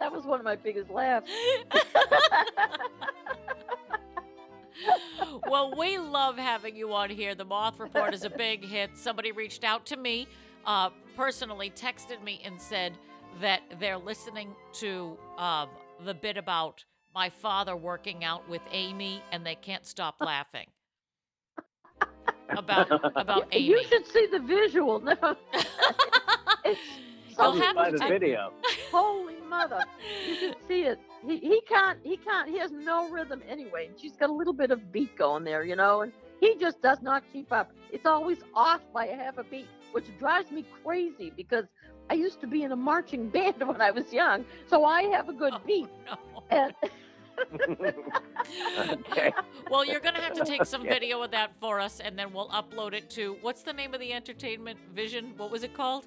that was one of my biggest laughs. well, we love having you on here. The Moth Report is a big hit. Somebody reached out to me, uh, personally texted me and said that they're listening to um, the bit about my father working out with Amy, and they can't stop *laughs* laughing about *laughs* about Amy. You should see the visual. No. *laughs* it's You'll something have Find to a video. Holy mother! You should see it. He he can't he can't he has no rhythm anyway. And she's got a little bit of beat going there, you know, and he just does not keep up. It's always off by a half a beat, which drives me crazy because I used to be in a marching *laughs* band when I was young, so I have a good oh, beat. And *laughs* okay. Well, you're going to have to take some Okay. video of that for us, and then we'll upload it to what's the name of the entertainment vision? What was it called?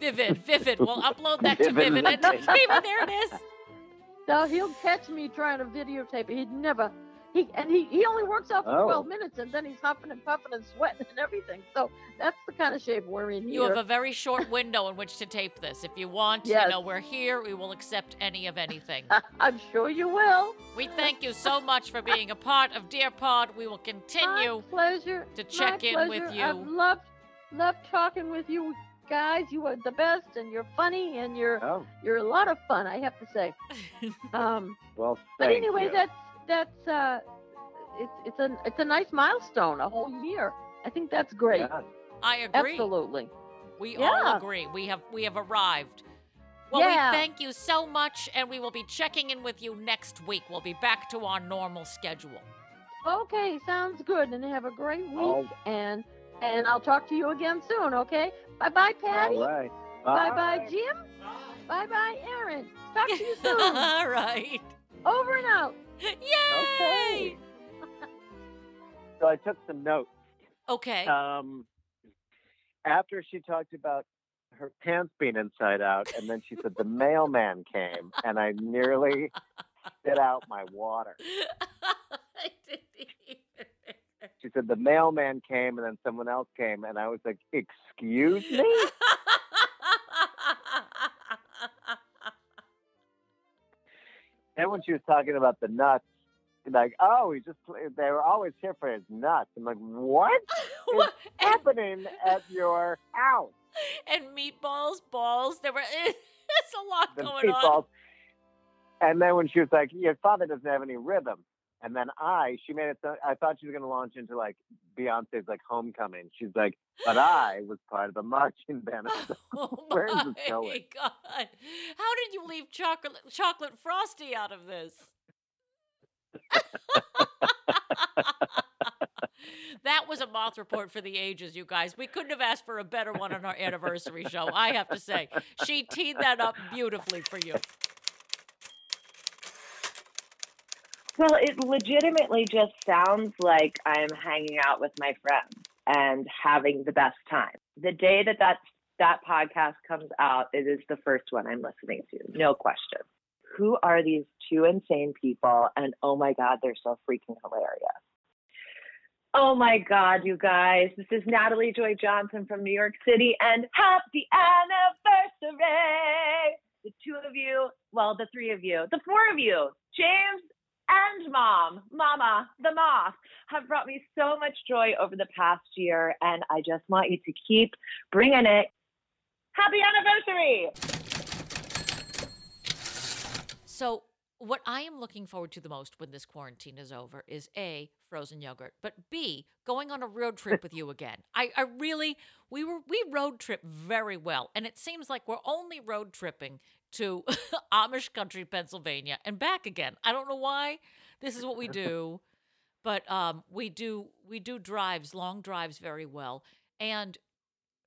Vivid, Vivid. We'll upload that to Vivid Vivid Entertainment. There it is. *laughs* now he'll catch me trying to videotape it. He'd never. He and he, he only works out for Oh. 12 minutes and then he's huffing and puffing and sweating and everything. So that's the kind of shape we're in You have a very short window in which to tape this. If you want, Yes. you know, we're here. We will accept any of anything. *laughs* I'm sure you will. We thank you so much for being a part of Dear Pod. We will continue. My pleasure. to My check in with pleasure. you. I've loved loved talking with you guys. You are the best, and you're funny, and you're Oh, you're a lot of fun. I have to say. *laughs* Um, well, but anyway, you. that's that's uh, it's it's a it's a nice milestone. A whole year. I think that's great. Yeah. I agree. Absolutely. We all agree. We have we have arrived. Well, Yeah. we thank you so much, and we will be checking in with you next week. We'll be back to our normal schedule. Okay, sounds good. And have a great week. All- And and I'll talk to you again soon. Okay. Bye bye, Patty. All right. Bye bye, Jim. Bye bye, Aaron. Talk to you *laughs* soon. all right. Over and out. Yay! So I took some notes. Okay. Um, after she talked about her pants being inside out, and then she said the *laughs* mailman came, and I nearly spit out my water. *laughs* I didn't even. She said the mailman came and then someone else came, and I was like, "Excuse me." *laughs* then when she was talking about the nuts, like, oh, he just they were always here for his nuts. I'm like, what *laughs* is happening at your house? and meatballs, balls. There were *laughs* it's a lot The going on. And then when she was like, your father doesn't have any rhythm. And then I, she made it. So, I thought she was going to launch into like Beyonce's like Homecoming. She's like, but I was part of the marching band. *laughs* Like, Oh Where is my this going? god! How did you leave chocolate chocolate frosty out of this? *laughs* that was a moth report for the ages, you guys. We couldn't have asked for a better one on our anniversary show. I have to say, she teed that up beautifully for you. Well, it legitimately just sounds like I'm hanging out with my friends and having the best time. The day that that, that podcast comes out, it is the first one I'm listening to, no question. Who are these two insane people? And oh my God, they're so freaking hilarious. Oh my God, you guys. This is Natalie Joy Johnson from New York City, and happy anniversary! The two of you, well, the three of you, the four of you, James and Mom, Mama, the Moth, have brought me so much joy over the past year, and I just want you to keep bringing it. Happy anniversary! So, what I am looking forward to the most when this quarantine is over is A, frozen yogurt, but B, going on a road trip with you *laughs* again. I, I really, we were, we road trip very well. And it seems like we're only road tripping to *laughs* Amish country, Pennsylvania and back again. I don't know why this is what we do, but um, we do, we do drives, long drives very well. And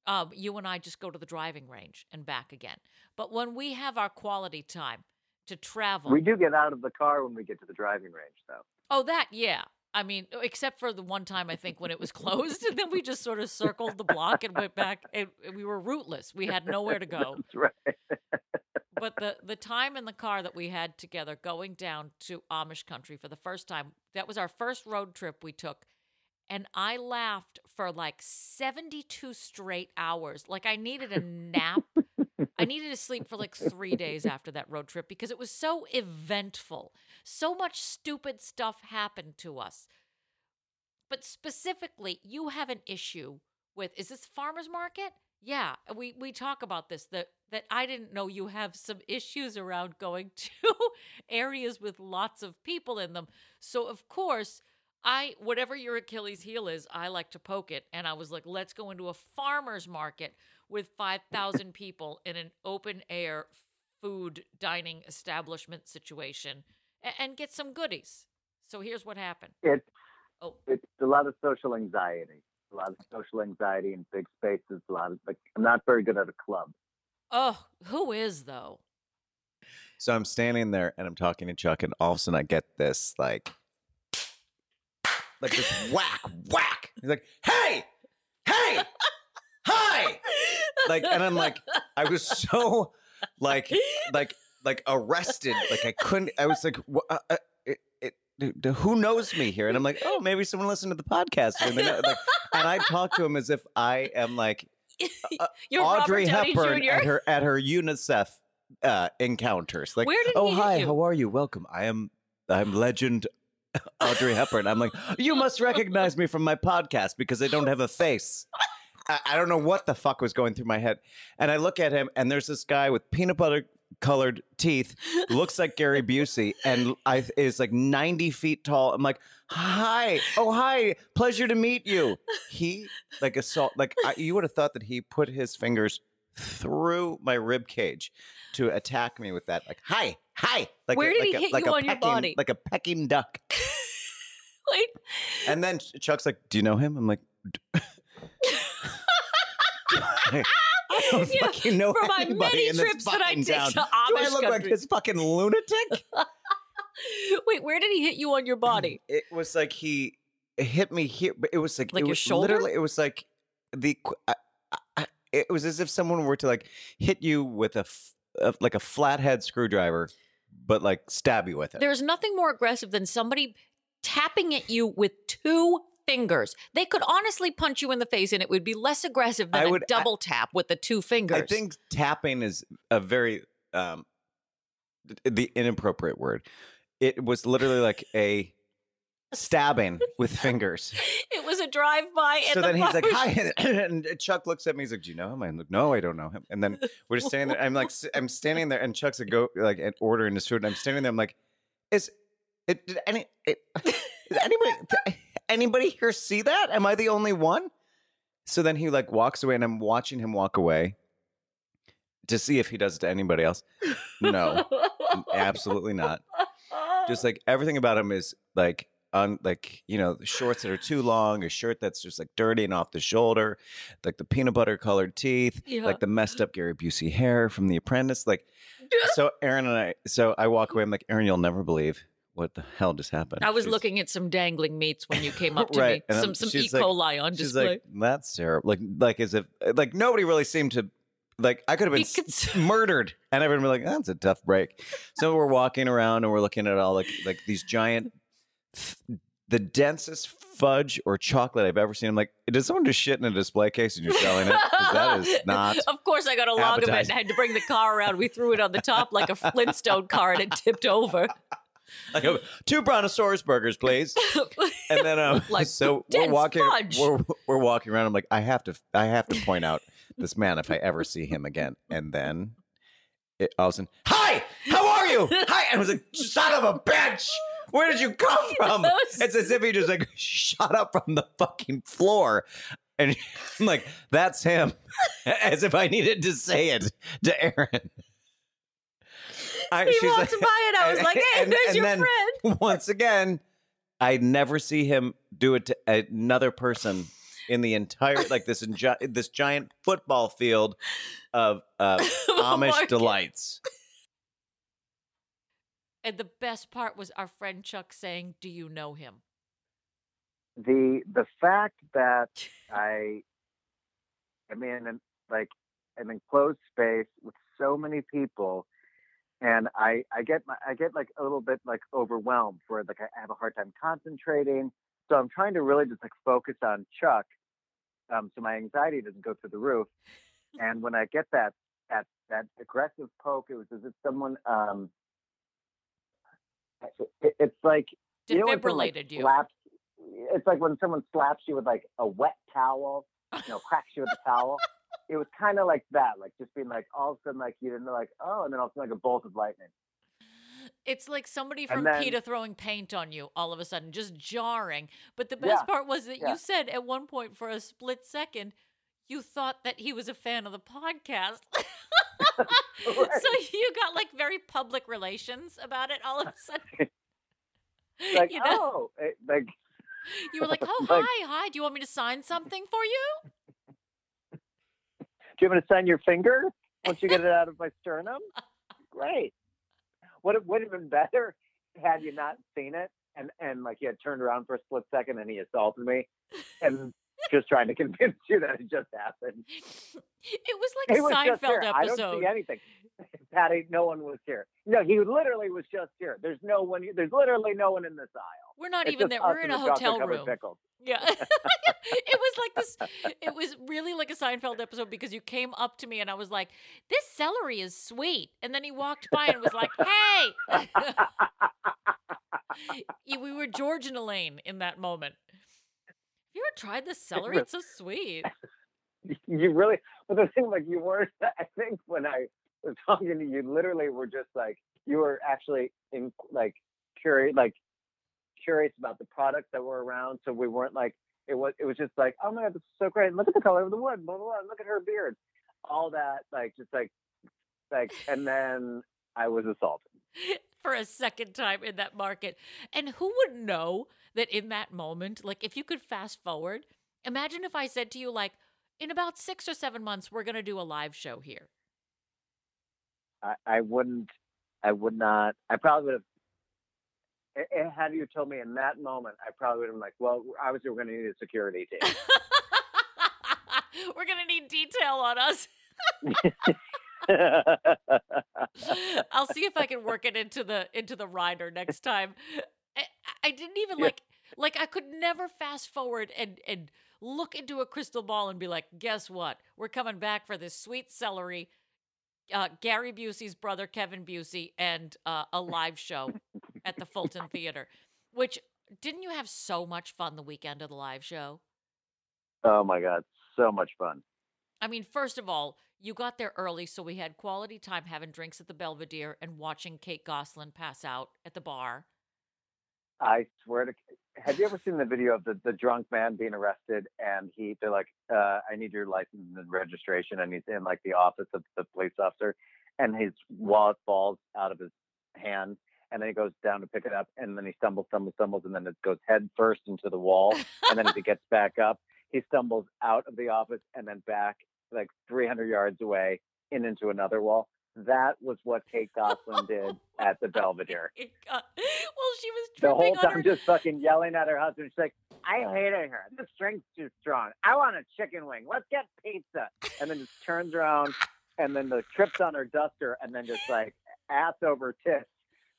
um, you and I just go to the driving range and back again. But when we have our quality time to travel, We do get out of the car when we get to the driving range, though. Oh, that, yeah. I mean, except for the one time I think when it was closed, *laughs* and then we just sort of circled the block and went back. And and we were rootless. We had nowhere to go. *laughs* That's right. But the the time in the car that we had together going down to Amish country for the first time, that was our first road trip we took. And I laughed for like 72 straight hours. Like I needed a nap. I needed to sleep for like three days after that road trip because it was so eventful. So much stupid stuff happened to us. But specifically, you have an issue with is this farmers market? Yeah, uh, we we talk about this that that I didn't know you have some issues around going *laughs* to areas with lots of people in them. So of course, I whatever your Achilles heel is, I like to poke it and I was like, let's go into a farmers market with 5,000 people in an open air food dining establishment situation and, and get some goodies. So here's what happened. It's Oh. it's a lot of social anxiety. A lot of social anxiety in big spaces. A lot of like I'm not very good at a club. Oh, who is though? So I'm standing there and I'm talking to Chuck, and all of a sudden I get this like, like this whack, whack. He's like, "Hey, hey, hi!" Like, and I'm like, I was so like, like, like arrested. Like I couldn't. I was like, wha- uh, uh, it, it, dude, who knows me here? And I'm like, oh, maybe someone listened to the podcast. And, like, and I talk to him as if I am like uh, *laughs* Audrey Hepburn Jr.. at her at her UNICEF uh, encounters. Like, oh hi, you?" how are you? Welcome. I am I'm legend *laughs* Audrey Hepburn. I'm like, you must recognize me from my podcast because I don't have a face. I, I don't know what the fuck was going through my head. And I look at him, and there's this guy with peanut butter colored teeth, looks like Gary Busey, and I is like 90 feet tall. I'm like, hi, oh hi, pleasure to meet you. He like assault, like I, you would have thought that he put his fingers through my rib cage to attack me with that. Like, hi, hi. Like Where a, did like he a, hit like you on your pecking- body? Like a pecking duck. *laughs* Wait. And then Chuck's like, "Do you know him?" I'm like, "D- *laughs* *laughs* I don't *laughs* Yeah, fucking know for my many trips that I take town. to Do I Amish look like this fucking lunatic? *laughs* Wait, where did he hit you on your body? *clears throat* It was like he hit me here, but it was like, Like it your was shoulder? Literally, it was like the. I, I, it was as if someone were to like hit you with a, f- a like a flathead screwdriver, but like stab you with it. There's nothing more aggressive than somebody tapping at you with two fingers. They could honestly punch you in the face and it would be less aggressive I than a would- I- double tap with the two fingers. I think tapping is a very um the inappropriate word. It was literally like a *laughs* stabbing with fingers. it was a drive by. so then he's like, "Hi," *laughs* and Chuck looks at me. He's like, "Do you know him?" I'm like, "No, I don't know him." And then we're just standing there. I'm like, I'm standing there, and Chuck's like, "Go," like and ordering his food. And I'm standing there. I'm like, "Is it? Did any? It, *laughs* did anybody? Anybody here see that? Am I the only one?" So then he like walks away, and I'm watching him walk away to see if he does it to anybody else. No, absolutely not. Just like everything about him is like on like you know the shorts that are too long, a shirt that's just like dirty and off the shoulder, like the peanut butter colored teeth, Yeah. like the messed up Gary Busey hair from The Apprentice. Like, so Aaron and I, so I walk away. I'm like, Aaron, you'll never believe what the hell just happened. I was She's- looking at some dangling meats when you came *laughs* up to right, me. and Some I'm- some E. she's like- coli on she's display. like, that's terrible. Like, like as if uh, like nobody really seemed to. Like I could have been s- *laughs* murdered, and everyone would be like, "That's a tough break." So we're walking around and we're looking at all like like these giant, the densest fudge or chocolate I've ever seen. I'm like, did someone just shit in a display case and you're selling it? That is *laughs* not. Of course, I got a log of it and. I had to bring the car around. We threw it on the top like a Flintstone car and it tipped over. *laughs* Like two brontosaurus burgers, please. *laughs* And then um, *laughs* Like so we're walking, fudge. we're we're walking around. I'm like, I have to, I have to point out this man if I ever see him again. And then it, all of a sudden, hi, how are you? Hi, and I was like, son of a bitch. Where did you come from? It's as if he just like shot up from the fucking floor. And I'm like, that's him. As if I needed to say it to Aaron. I, He she's walked by and I was like, *laughs* hey, there's your friend. *laughs* Once again, I never see him do it to another person in the entire like this engi- this giant football field of uh, *laughs* Amish Market. delights. And the best part was our friend Chuck saying, Do you know him? the the fact that I am in an, like an enclosed space with so many people, and I I get my I get like a little bit like overwhelmed where like I have a hard time concentrating. So I'm trying to really just like focus on Chuck, um, so my anxiety doesn't go through the roof. And when I get that that that aggressive poke, it was as if someone um, it, it's like you know when someone, like, Defibrillated you. slaps it's like when someone slaps you with like a wet towel, you know, cracks you with a towel. It was kind of like that, like just being like all of a sudden, like you didn't know, like oh, and then all of a sudden, like a bolt of lightning. It's like somebody from then- PETA throwing paint on you all of a sudden, just jarring. But the best Yeah, part was that yeah. you said at one point for a split second, you thought that he was a fan of the podcast. *laughs* *laughs* So you got like very public relations about it all of a sudden. *laughs* Like You know? oh, it, like You were like, oh, like, hi, hi. Do you want me to sign something for you? Do you want me to sign your finger once you get it out of my sternum? *laughs* Great. Would it would have been better had you not seen it and and like you had turned around for a split second and he assaulted me and just trying to *laughs* convince you that it just happened. It was like a was Seinfeld here. I don't see anything. *laughs* Patty, no one was here. No, he literally was just here. There's no one. There's literally no one in this aisle. We're not It's even there. We're in a hotel room. Yeah. *laughs* it was like this it was really like a Seinfeld episode because you came up to me and I was like, This celery is sweet. And then he walked by and was like, Hey We were George and Elaine in that moment. Have you ever tried the celery? It's so sweet. *laughs* you really, but the thing, like, you weren't. *laughs* I think when I was talking to you, you literally were just like, you were actually in, like, curious, like, curious about the products that were around. So we weren't like, it was, it was just like, oh my god, this is so great. Look at the color of the wood. Blah blah blah. Look at her beard. All that, like, just like, like, and then I was assaulted. *laughs* for a second time in that market. And who would know that in that moment, like if you could fast forward, imagine if I said to you, like, in about six or seven months, we're going to do a live show here. I, I wouldn't. I would not. I probably would have. Had you told me in that moment, I probably would have been like, "Well, obviously, we're going to need a security team." *laughs* We're going to need detail on us. *laughs* *laughs* I'll see if I can work it into the into the rider next time. I, I didn't even Yeah. like Like I could never fast forward and and look into a crystal ball and be like, guess what? We're coming back for this sweet celery. Uh, Gary Busey's brother Kevin Busey and uh, a live show at the *laughs* Fulton Theater. Which didn't you have so much fun the weekend of the live show? Oh my god, so much fun. I mean, first of all, you got there early, so we had quality time having drinks at the Belvedere and watching Kate Gosselin pass out at the bar. I swear to. Have you ever seen the video of the, the drunk man being arrested and he they're like, uh, I need your license and registration, and he's in like the office of the police officer, and his wallet falls out of his hand, and then he goes down to pick it up, and then he stumbles, stumbles, stumbles, and then it goes head first into the wall, and then as he gets back up, he stumbles out of the office and then back like 300 yards away and into another wall. That was what Kate Gosselin did at the Belvedere. *laughs* Well, she was The whole on time, her just fucking yelling at her husband. She's like, I hated her. This drink's too strong. I want a chicken wing. Let's get pizza. And then just turns around and then the trips on her duster and then just like ass over tits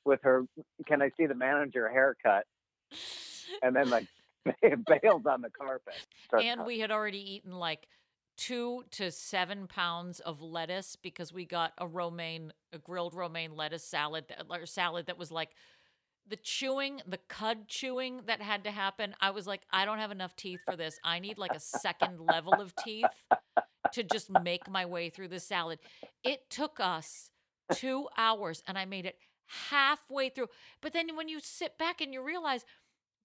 with her, can I see the manager haircut? And then like *laughs* bails on the carpet. Starts and we had already eaten like two to seven pounds of lettuce because we got a romaine, a grilled romaine lettuce salad, that, or salad that was like the chewing, the cud chewing that had to happen. I was like, I don't have enough teeth for this. I need like a second level of teeth to just make my way through the salad. It took us two hours and I made it halfway through. But then when you sit back and you realize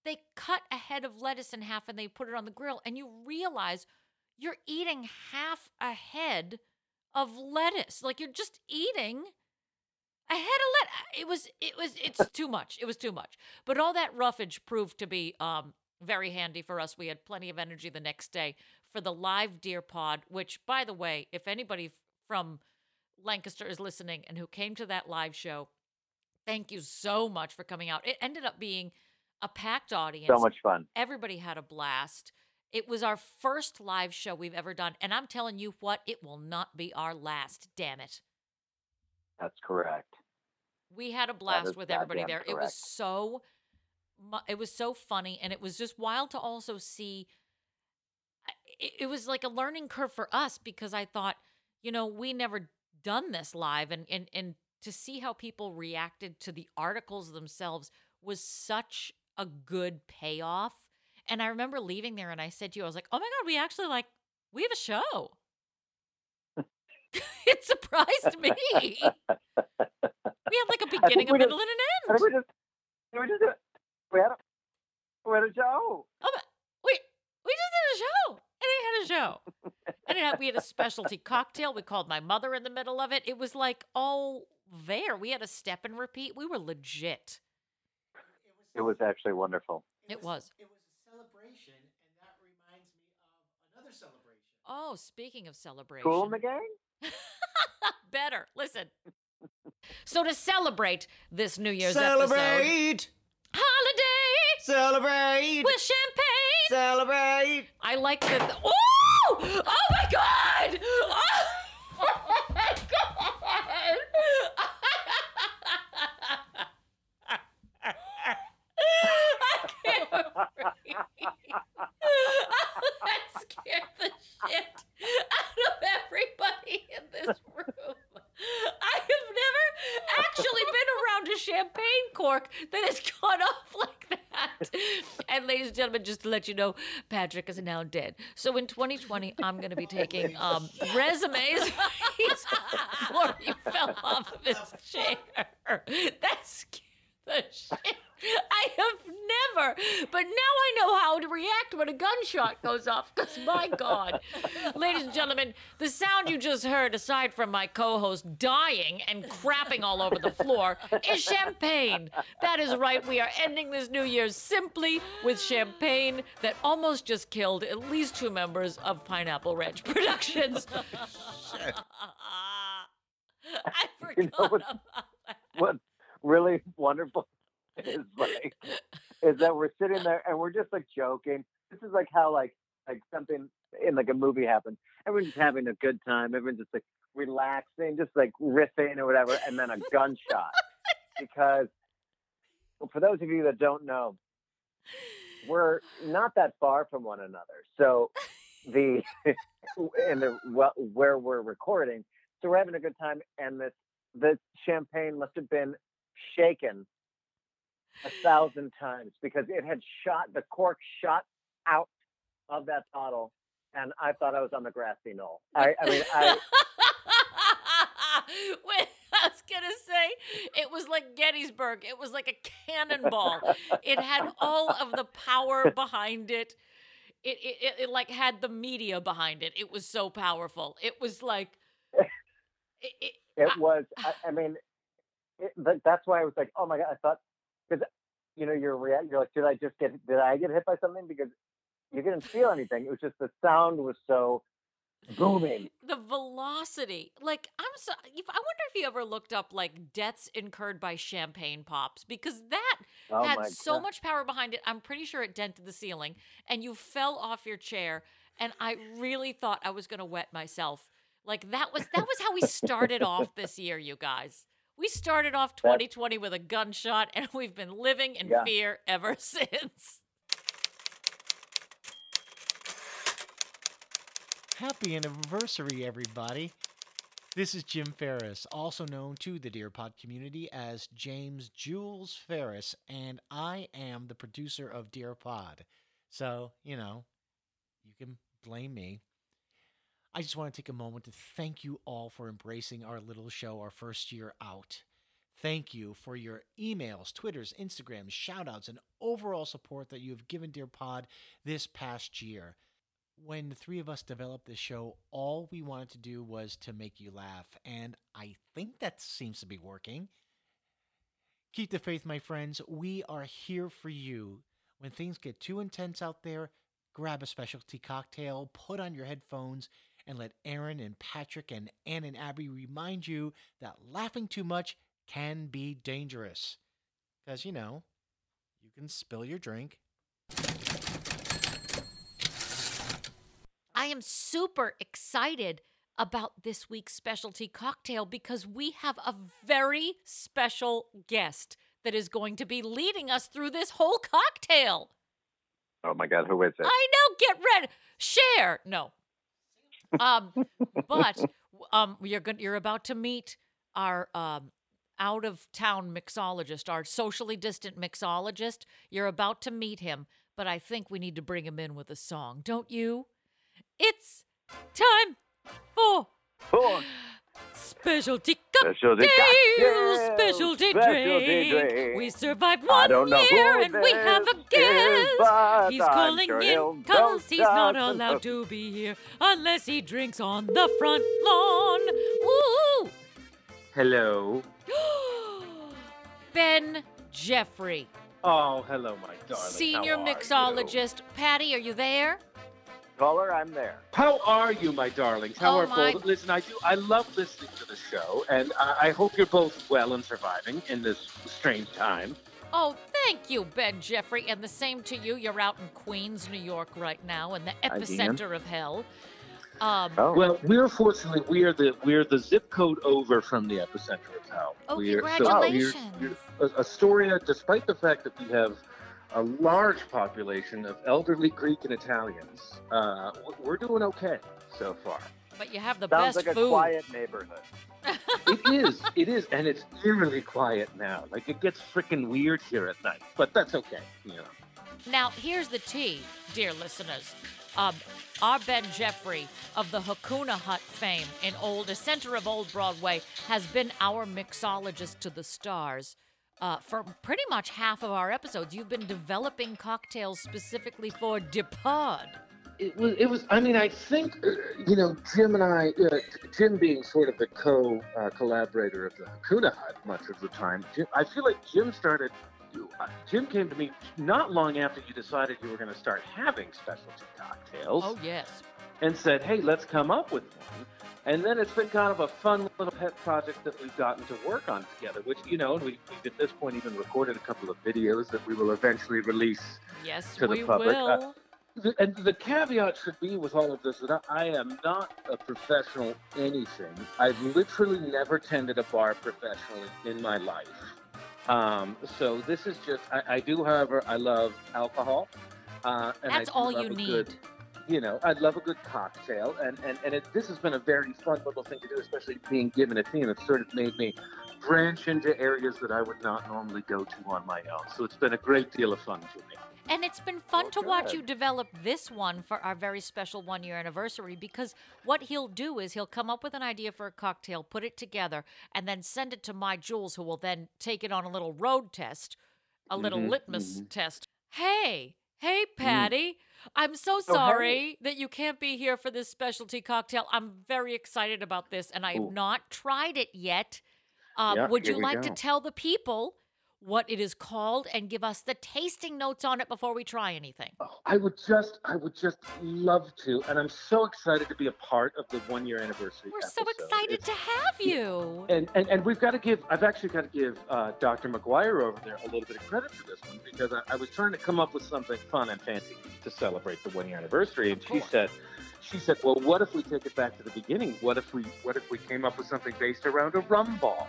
they cut a head of lettuce in half and they put it on the grill, and you realize you're eating half a head of lettuce. Like you're just eating a head of lettuce. It was, it was, it's too much. It was too much. But all that roughage proved to be um, very handy for us. We had plenty of energy the next day for the live Dear Pod, which, by the way, if anybody from Lancaster is listening and who came to that live show, thank you so much for coming out. It ended up being a packed audience. So much fun. Everybody had a blast. It was our first live show we've ever done. And I'm telling you what, it will not be our last. Damn it. That's correct. We had a blast with everybody there. It was so it was so funny and it was just wild to also see it, it was like a learning curve for us because I thought, you know, we never done this live and and and to see how people reacted to the articles themselves was such a good payoff. And I remember leaving there and I said to you, I was like, oh my God, we actually like, we have a show. *laughs* *laughs* it surprised me. *laughs* We had like a beginning, a middle, just- and an end. we just, we just did, we had a, we had a show. Oh, but wait, we just did a show. And we had a show. and it had, we had a specialty cocktail. We called my mother in the middle of it. It was like all there. We had a step and repeat. We were legit. It was actually wonderful. It was. It was a celebration, and that reminds me of another celebration. Oh, speaking of celebration. Kool and the Gang? *laughs* Better. Listen. So to celebrate this New Year's episode, holiday, Celebrate! with champagne. Celebrate! I like that. Oh! Oh my God! Oh my God! I can't breathe. that scared the shit out of everybody in this room. I have never actually *laughs* been around a champagne cork that has gone off like that. And ladies and gentlemen, just to let you know, Patrick is now dead. So in 2020, I'm going to be taking *laughs* um, resumes. Before he fell off of his chair. That scared the shit. *laughs* I have never, but now I know how to react when a gunshot goes off. Because my God, *laughs* ladies and gentlemen, the sound you just heard, aside from my co-host dying and crapping all over the floor, is champagne. That is right. We are ending this New Year simply with champagne that almost just killed at least two members of Pineapple Ranch Productions. *laughs* I forgot You know what- about that. What's really wonderful *laughs* is like is that we're sitting there and we're just like joking. This is like how like like something in like a movie happens. Everyone's just having a good time. Everyone's just like relaxing, just like riffing or whatever, and then a gunshot. because well, for those of you that don't know, we're not that far from one another. So the *laughs* in the well, where we're recording, so we're having a good time, and this the champagne must have been shaken a thousand times because it had shot the cork shot out of that bottle, and I thought I was on the grassy knoll. I, I mean, I. *laughs* Wait, *laughs* I was gonna say it was like Gettysburg. It was like a cannonball. it had all of the power *laughs* behind it. It, it it it like had the media behind it. It was so powerful. It was like it, it, It was. I, I mean, it, but that's why I was like, oh my god! I thought because you know you're rea- you're like, did I just get did I get hit by something? Because you didn't feel anything. It was just the sound was so booming. *laughs* the velocity. Like I'm so. If, I wonder if you ever looked up like deaths incurred by champagne pops because that Oh had so God. much power behind it. I'm pretty sure it dented the ceiling, and you fell off your chair. And I really thought I was gonna wet myself. Like that was that was how we started off *laughs* this year, you guys. We started off 2020 with a gunshot, and *laughs* we've been living in Yeah. fear ever *laughs* since. Happy anniversary, everybody. This is Jim Ferris, also known to the Dear Pod community as James Jules Ferris, and I am the producer of Dear Pod. So, you know, you can blame me. I just want to take a moment to thank you all for embracing our little show, our first year out. Thank you for your emails, Twitters, Instagrams, shoutouts, and overall support that you have given Dear Pod this past year. When the three of us developed this show, all we wanted to do was to make you laugh, and I think that seems to be working. Keep the faith, my friends. We are here for you. When things get too intense out there, grab a specialty cocktail, put on your headphones, and let Aaron and Patrick and Ann and Abby remind you that laughing too much can be dangerous. Because, you know, you can spill your drink. I am super excited about this week's specialty cocktail because we have a very special guest that is going to be leading us through this whole cocktail. Oh my god, who is it? I know, get ready. Cher. No. Um but um you're going you're about to meet our um out of town mixologist, our socially distant mixologist. You're about to meet him, but I think we need to bring him in with a song, don't you? It's time for Oh, specialty Specialty cocktail, cocktail, specialty specialty drink. drink. We survived one year who and we have a this guest. He's I'm calling sure in because he's not allowed to be here unless he drinks on the front lawn. Woo! Hello. *gasps* Ben Jeffrey, Oh, hello, my darling. senior How are you? mixologist. Patty, are you there? Caller, I'm there. How are you, my darlings? How Oh, are my- both? Listen, I do. I love listening to the show, and I, I hope you're both well and surviving in this strange time. Oh, thank you, Ben Jeffrey, and the same to you. You're out in Queens, New York, right now, in the epicenter of hell. Um, Oh. Well, we're fortunately we're the we're the zip code over from the epicenter of hell. Oh, we're, congratulations. So we're, we're, Astoria, despite the fact that we have a large population of elderly Greek and Italians, uh, we're- we're doing okay so far. but you have the Sounds best like a food. quiet neighborhood. *laughs* it is. It is, and it's eerily quiet now. Like it gets freaking weird here at night, but that's okay. You know. Now, here's the tea, dear listeners. Um, our Ben Jeffrey of the Hakuna Hut fame in old, the center of Old Broadway, has been our mixologist to the stars. Uh, for pretty much half of our episodes, you've been developing cocktails specifically for Dear Pod. It was. It was. I mean, I think uh, you know, Jim and I, uh, Jim being sort of the co uh, collaborator of the Hakuna Hut much of the time. Jim, I feel like Jim started. uh, Jim came to me not long after you decided you were going to start having specialty cocktails. Oh, yes. and said, "Hey, let's come up with one." And then it's been kind of a fun little pet project that we've gotten to work on together. Which you know, we, we've at this point even recorded a couple of videos that we will eventually release Yes, to the public. Uh, the, and the caveat should be with all of this that I, am not a professional anything. I've literally never tended a bar professionally in my life. Um, so this is just, I, I do, however, I love alcohol. Uh, and I That's all love you a need. Good, you know, I love a good cocktail, and and and it, this has been a very fun little thing to do, especially being given a theme. It's sort of made me branch into areas that I would not normally go to on my own. So it's been a great deal of fun for me. And it's been fun to watch good. you develop this one for our very special one year anniversary because what he'll do is he'll come up with an idea for a cocktail, put it together, and then send it to my Jules, who will then take it on a little road test, a little Mhm, litmus mhm. test. Hey, hey, Patty. I'm so Oh, sorry that you can't be here for this specialty cocktail. I'm very excited about this, and I have Ooh. not tried it yet. Um, Yeah, would you like to tell the people what it is called and give us the tasting notes on it before we try anything? I would just, I would just love to, and I'm so excited to be a part of the one year anniversary. We're so excited It's- to have you. And, and and we've got to give. I've actually got to give uh, Dr. McGuire over there a little bit of credit for this one because I, I was trying to come up with something fun and fancy to celebrate the one year anniversary, and she said, she said, well, what if we take it back to the beginning? What if we what if we came up with something based around a rum ball?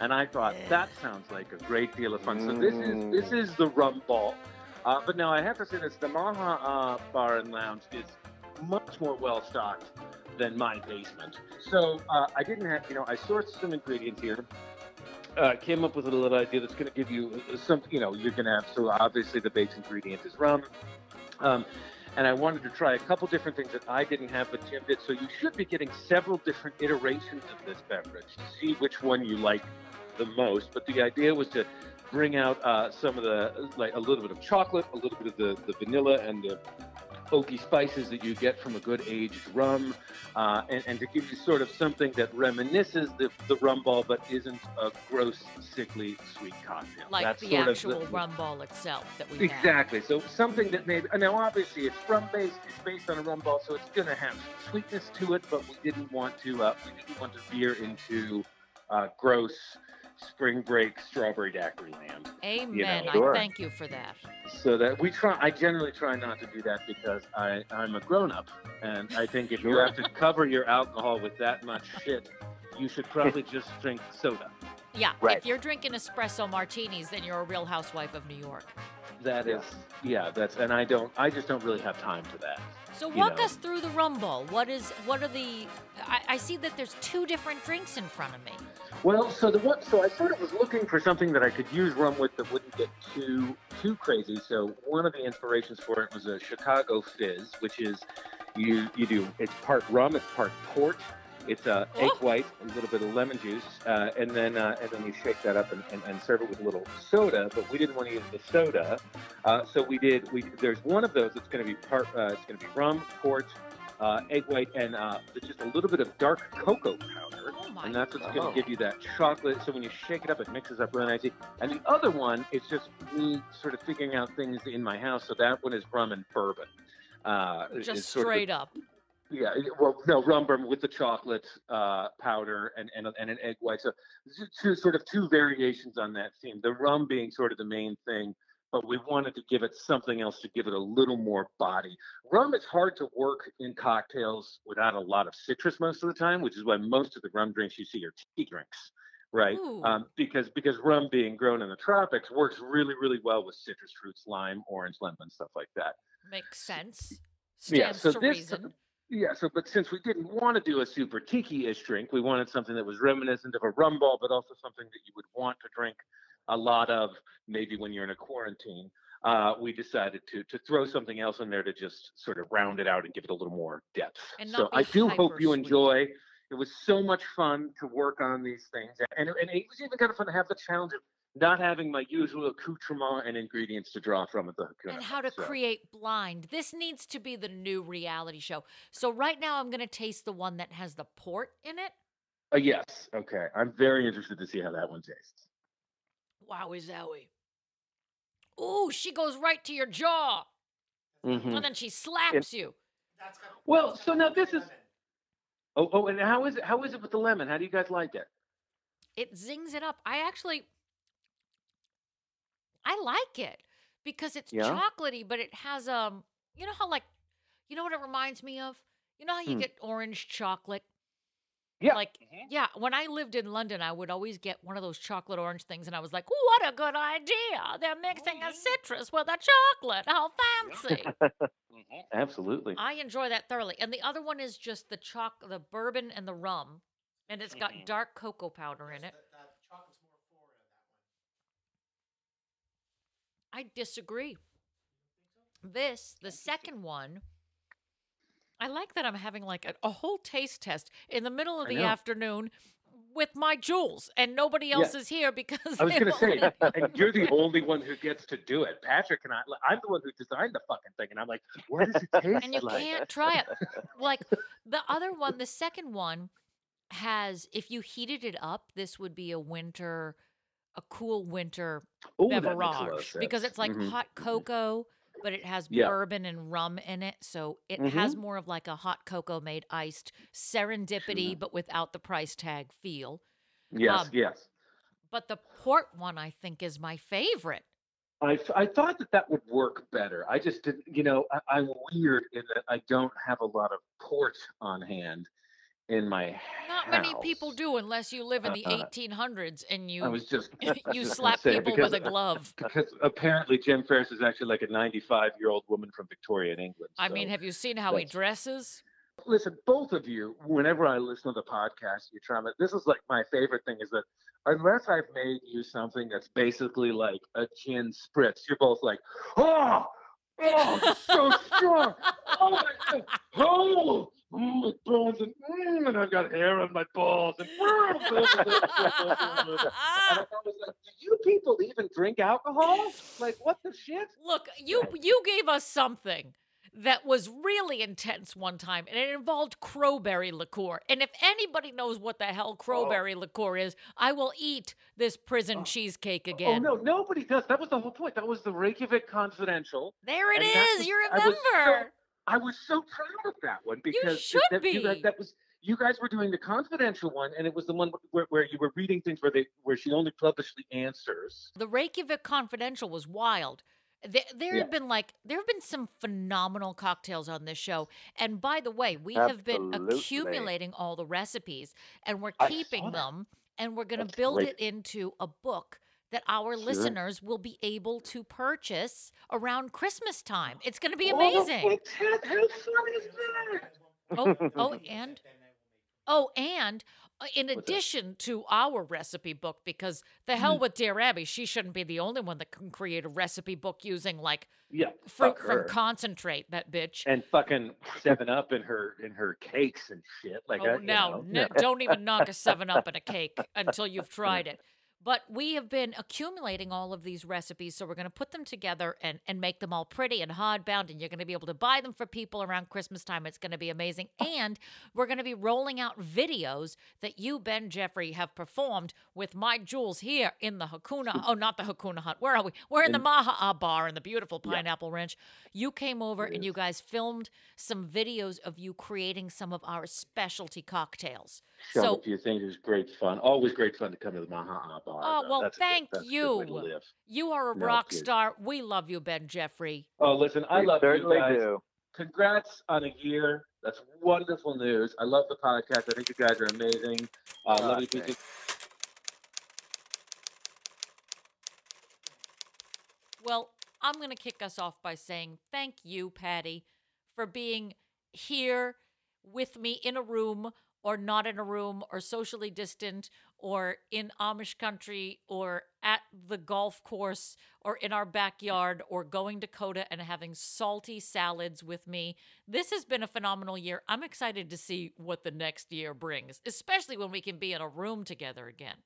And I thought that sounds like a great deal of fun. So this is this is the rum ball. Uh, but now I have to say this: the Maha uh, Bar and Lounge is much more well stocked than my basement. So uh, I didn't have, you know, I sourced some ingredients here. Uh, came up with a little idea that's going to give you some, you know, you're going to have. So obviously the base ingredient is rum. Um, and I wanted to try a couple different things that I didn't have, but Jim did. So you should be getting several different iterations of this beverage to see which one you like the most. But the idea was to bring out uh, some of the, like a little bit of chocolate, a little bit of the, the vanilla and the oaky spices that you get from a good aged rum, uh, and, and to give you sort of something that reminisces the, the rum ball but isn't a gross, sickly, sweet cocktail. Like That's the sort of actual rum ball itself that we have. Exactly. So something that maybe now obviously it's rum based. It's based on a rum ball, so it's going to have sweetness to it. But we didn't want to. Uh, we didn't want to veer into uh, gross spring break strawberry daiquiri land. Amen. Sure. I thank you for that. So that we try. I generally try not to do that because I I'm a grown up, and I think if you have to cover your alcohol with that much shit, you should probably *laughs* just drink soda. Yeah, Right. if you're drinking espresso martinis, then you're a real housewife of New York. That is, yeah, that's, and I don't, I just don't really have time for that. So you walk know. us through the rum ball. What is what are the I, I see that there's two different drinks in front of me. Well, so the one, so I sort of was looking for something that I could use rum with that wouldn't get too too crazy. So one of the inspirations for it was a Chicago Fizz, which is you you do it's part rum, it's part port, it's uh, egg white, a little bit of lemon juice, uh, and then uh, and then you shake that up and, and, and serve it with a little soda. But we didn't want to use the soda, uh, so we did. We there's one of those that's going to be part. Uh, it's going to be rum, port, uh, egg white, and uh, just a little bit of dark cocoa powder. and that's what's going Oh. to give you that chocolate. So when you shake it up, it mixes up really nicely. And the other one is just me sort of figuring out things in my house. So that one is rum and bourbon. Uh, Just of straight up. yeah, well, no, rum bourbon with the chocolate uh, powder and, and and an egg white. So two sort of two variations on that theme. The rum being sort of the main thing, but we wanted to give it something else to give it a little more body. Rum is hard to work in cocktails without a lot of citrus most of the time, which is why most of the rum drinks you see are tiki drinks, right? Um, because because rum being grown in the tropics works really really well with citrus fruits, lime, orange, lemon, stuff like that. Makes sense. Yeah, so to this- reason. Yeah, so but since we didn't want to do a super tiki-ish drink, we wanted something that was reminiscent of a rum ball, but also something that you would want to drink a lot of, maybe when you're in a quarantine. Uh, we decided to to throw something else in there to just sort of round it out and give it a little more depth. So I do hope you enjoy. It was so much fun to work on these things, and and it was even kind of fun to have the challenge of not having my usual accoutrement and ingredients to draw from at the Hakuna. and how to So- create blind. This needs to be the new reality show. So right now I'm going to taste the one that has the port in it. Uh, yes. Okay. I'm very interested to see how that one tastes. Wowie zowie. Ooh, she goes right to your jaw. Mhm. And then she slaps you. Well, so now this is. Oh, oh, and how is it? How is it with the lemon? How do you guys like it? It zings it up. I actually I like it because it's Yeah? chocolatey, but it has um you know how like you know what it reminds me of? You know how you Hmm. get orange chocolate Yeah. Like, mm-hmm. yeah, when I lived in London, I would always get one of those chocolate orange things, and I was like, what a good idea. They're oh, mixing a citrus with a chocolate. How fancy. *laughs* Mm-hmm. *laughs* Absolutely. I enjoy that thoroughly. And the other one is just the choc the bourbon and the rum. And it's got mm-hmm. dark cocoa powder in it. I disagree. This, the second one, I like that I'm having like a, a whole taste test in the middle of I the know. afternoon with my Jules, and nobody else is here because I was going to say, *laughs* and you're the *laughs* only one who gets to do it. Patrick and I, I'm the one who designed the fucking thing, and I'm like, what does it *laughs* taste like? and you like? can't try it. Like the other one, the second one has if you heated it up, this would be a winter, a cool winter Ooh, that makes a lot of beverage because it's like Mhm. hot cocoa, but it has Yeah. bourbon and rum in it, so it has Mhm. more of like a hot cocoa made iced serendipity, but without the price tag feel. Yes, Um, yes. But the port one, I think, is my favorite. I, I thought that that would work better. I just didn't, you know, I, I'm weird in that I don't have a lot of port on hand in my Not many people do unless you live in the Uh, 1800s and you I was just *laughs* you slap people because- with a glove. *laughs* Because apparently Jim Ferris is actually like a 95 year old woman from Victorian England. I mean, have you seen how he dresses? Listen, both of you, whenever I listen to the podcast, you try this is like my favorite thing is that unless I've made you something that's basically like a gin spritz, you're both like, oh, oh, so strong. Oh my God. *laughs* Oh, mm, it burns and, mm, and I've got hair on my balls. And, and I was like, do you people even drink alcohol? Like, what the shit? Look, you you gave us something that was really intense one time, and it involved crowberry liqueur. And if anybody knows what the hell crowberry liqueur is, I will eat this prison cheesecake again. Oh no, nobody does. That was the whole point. That was the Reykjavik Confidential. There it is. was- You I was so- remember. I was so proud of that one because should that, you guys- that was you guys were doing the confidential one, and it was the one where, where you were reading things where they where she only published the answers. The Reykjavik Confidential was wild. There, there Yeah. have been like there have been some phenomenal cocktails on this show. And by the way, we have been accumulating all the recipes and we're keeping them and we're going to build great. it into a book that our Sure. listeners will be able to purchase around Christmas time. It's going to be Oh, amazing. fantastic. How fun is that? Oh, oh, and oh, and uh, in addition to our recipe book, because the hell Hmm. with Dear Abby, she shouldn't be the only one that can create a recipe book using like Yeah, fruit from concentrate. That bitch. and fucking Seven Up in her in her cakes and shit. Like, I, oh you no, know, n- don't even knock a seven up in a cake until you've tried it. But we have been accumulating all of these recipes, so we're going to put them together and, and make them all pretty and hardbound, and you're going to be able to buy them for people around Christmas time. It's going to be amazing. Oh. And we're going to be rolling out videos that you, Ben Jeffrey, have performed with my Jules here in the Hakuna. Hmm. Oh, not the Hakuna Hut. Where are we? We're in the Maha'a Bar in the beautiful Yeah. Pineapple Ranch. You came over and you guys filmed some videos of you creating some of our specialty cocktails. So a few things. It was great fun. Always great fun to come to the Maha Bar. Oh, though. well, That's thank a good you. way to live. You are a No, rock star. We love you, Ben Jeffrey. Oh, listen, I We love you certainly guys. do. Congrats on a year. That's wonderful news. I love the podcast. I think you guys are amazing. Uh, Oh, love you. thanks. Well, I'm going to kick us off by saying thank you, Patty, for being here with me in a room or not in a room or socially distant or in Amish country or at the golf course or in our backyard or going to Coda and having salty salads with me. This has been a phenomenal year. I'm excited to see what the next year brings, especially when we can be in a room together again.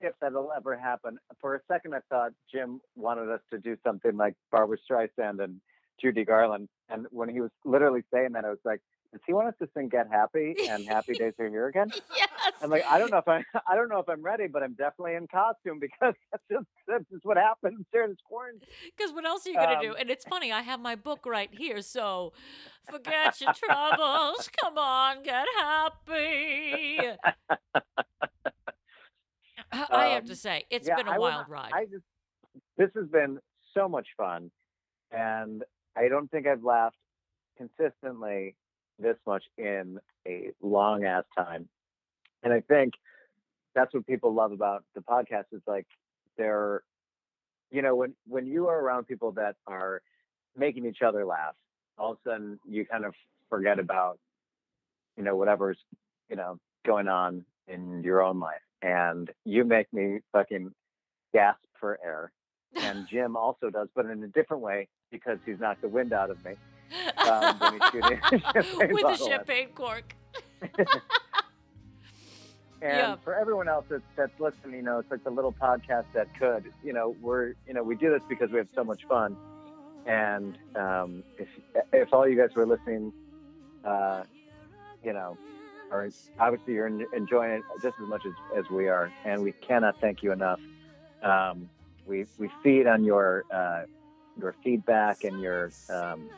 If that'll ever happen. For a second, I thought Jim wanted us to do something like Barbra Streisand and Judy Garland. And when he was literally saying that, I was like, does he want us to sing "Get Happy" and "Happy *laughs* Days Are Here Again"? yes. I'm like, I don't know if I, *laughs* I don't know if I'm ready, but I'm definitely in costume *laughs* because that's just that's just what happens during this quarantine. Because what else are you gonna do? Um, And it's funny, I have my book right here. So, forget your troubles. Come on, get happy. I have to Um, say, it's yeah, been a I wanna- wild ride. I just this has been so much fun, and I don't think I've laughed consistently this much in a long ass time. And I think that's what people love about the podcast is like they're you know, when when you are around people that are making each other laugh, all of a sudden you kind of forget about, you know, whatever's, you know, going on in your own life. And you make me fucking gasp for air. And *laughs* Jim also does, but in a different way because he's knocked the wind out of me. Um, a champagne *laughs* With a bottle at champagne cork. *laughs* *laughs* And Yeah. for everyone else that's, that's listening, you know, it's like the little podcast that could, you know, we're, you know, we do this because we have so much fun. And um, if if all you guys were listening, uh, you know, are obviously you're en- enjoying it just as much as, as we are, and we cannot thank you enough. Um, we we feed on your uh, your feedback and your um,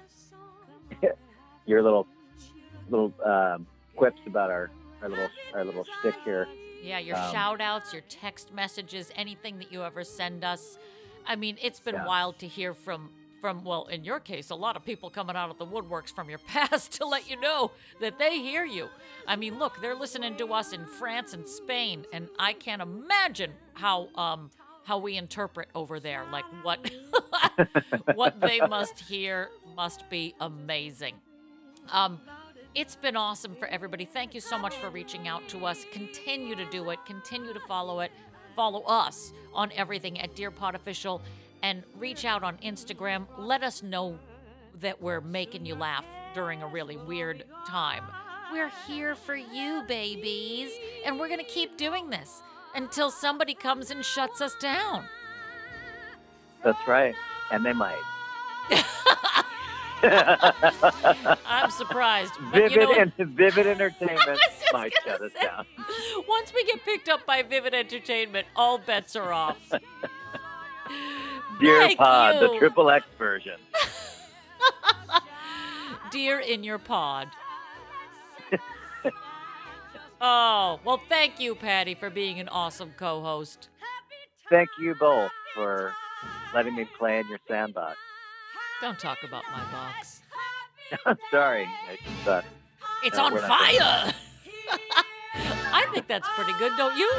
*laughs* your little little um, quips about our, our little our little shtick here. Yeah, your Um, shout outs, your text messages, anything that you ever send us. I mean, it's been Yeah. wild to hear from from well, in your case, a lot of people coming out of the woodworks from your *laughs* past to let you know that they hear you. I mean, look, they're listening to us in France and Spain, and I can't imagine how um how we interpret over there. Like what *laughs* what they must hear must be amazing. Um, it's been awesome for everybody. Thank you so much for reaching out to us. Continue to do it. Continue to follow it. Follow us on everything at Dear Pod Official and reach out on Instagram. Let us know that we're making you laugh during a really weird time. We're here for you, babies, and we're going to keep doing this until somebody comes and shuts us down. That's right, and they might. *laughs* I'm surprised. Vivid you know and Vivid *laughs* Entertainment might shut us down. Once we get picked up by Vivid Entertainment, all bets are off. *laughs* Dear Thank Pod, the you. triple X version. *laughs* Dear in your pod. oh, well, thank you, Patty, for being an awesome co host. Thank you both for letting me play in your sandbox. Don't talk about my box. *laughs* I'm sorry. It's, uh, It's uh, on we're not doing fire. *laughs* I think that's pretty good, don't you?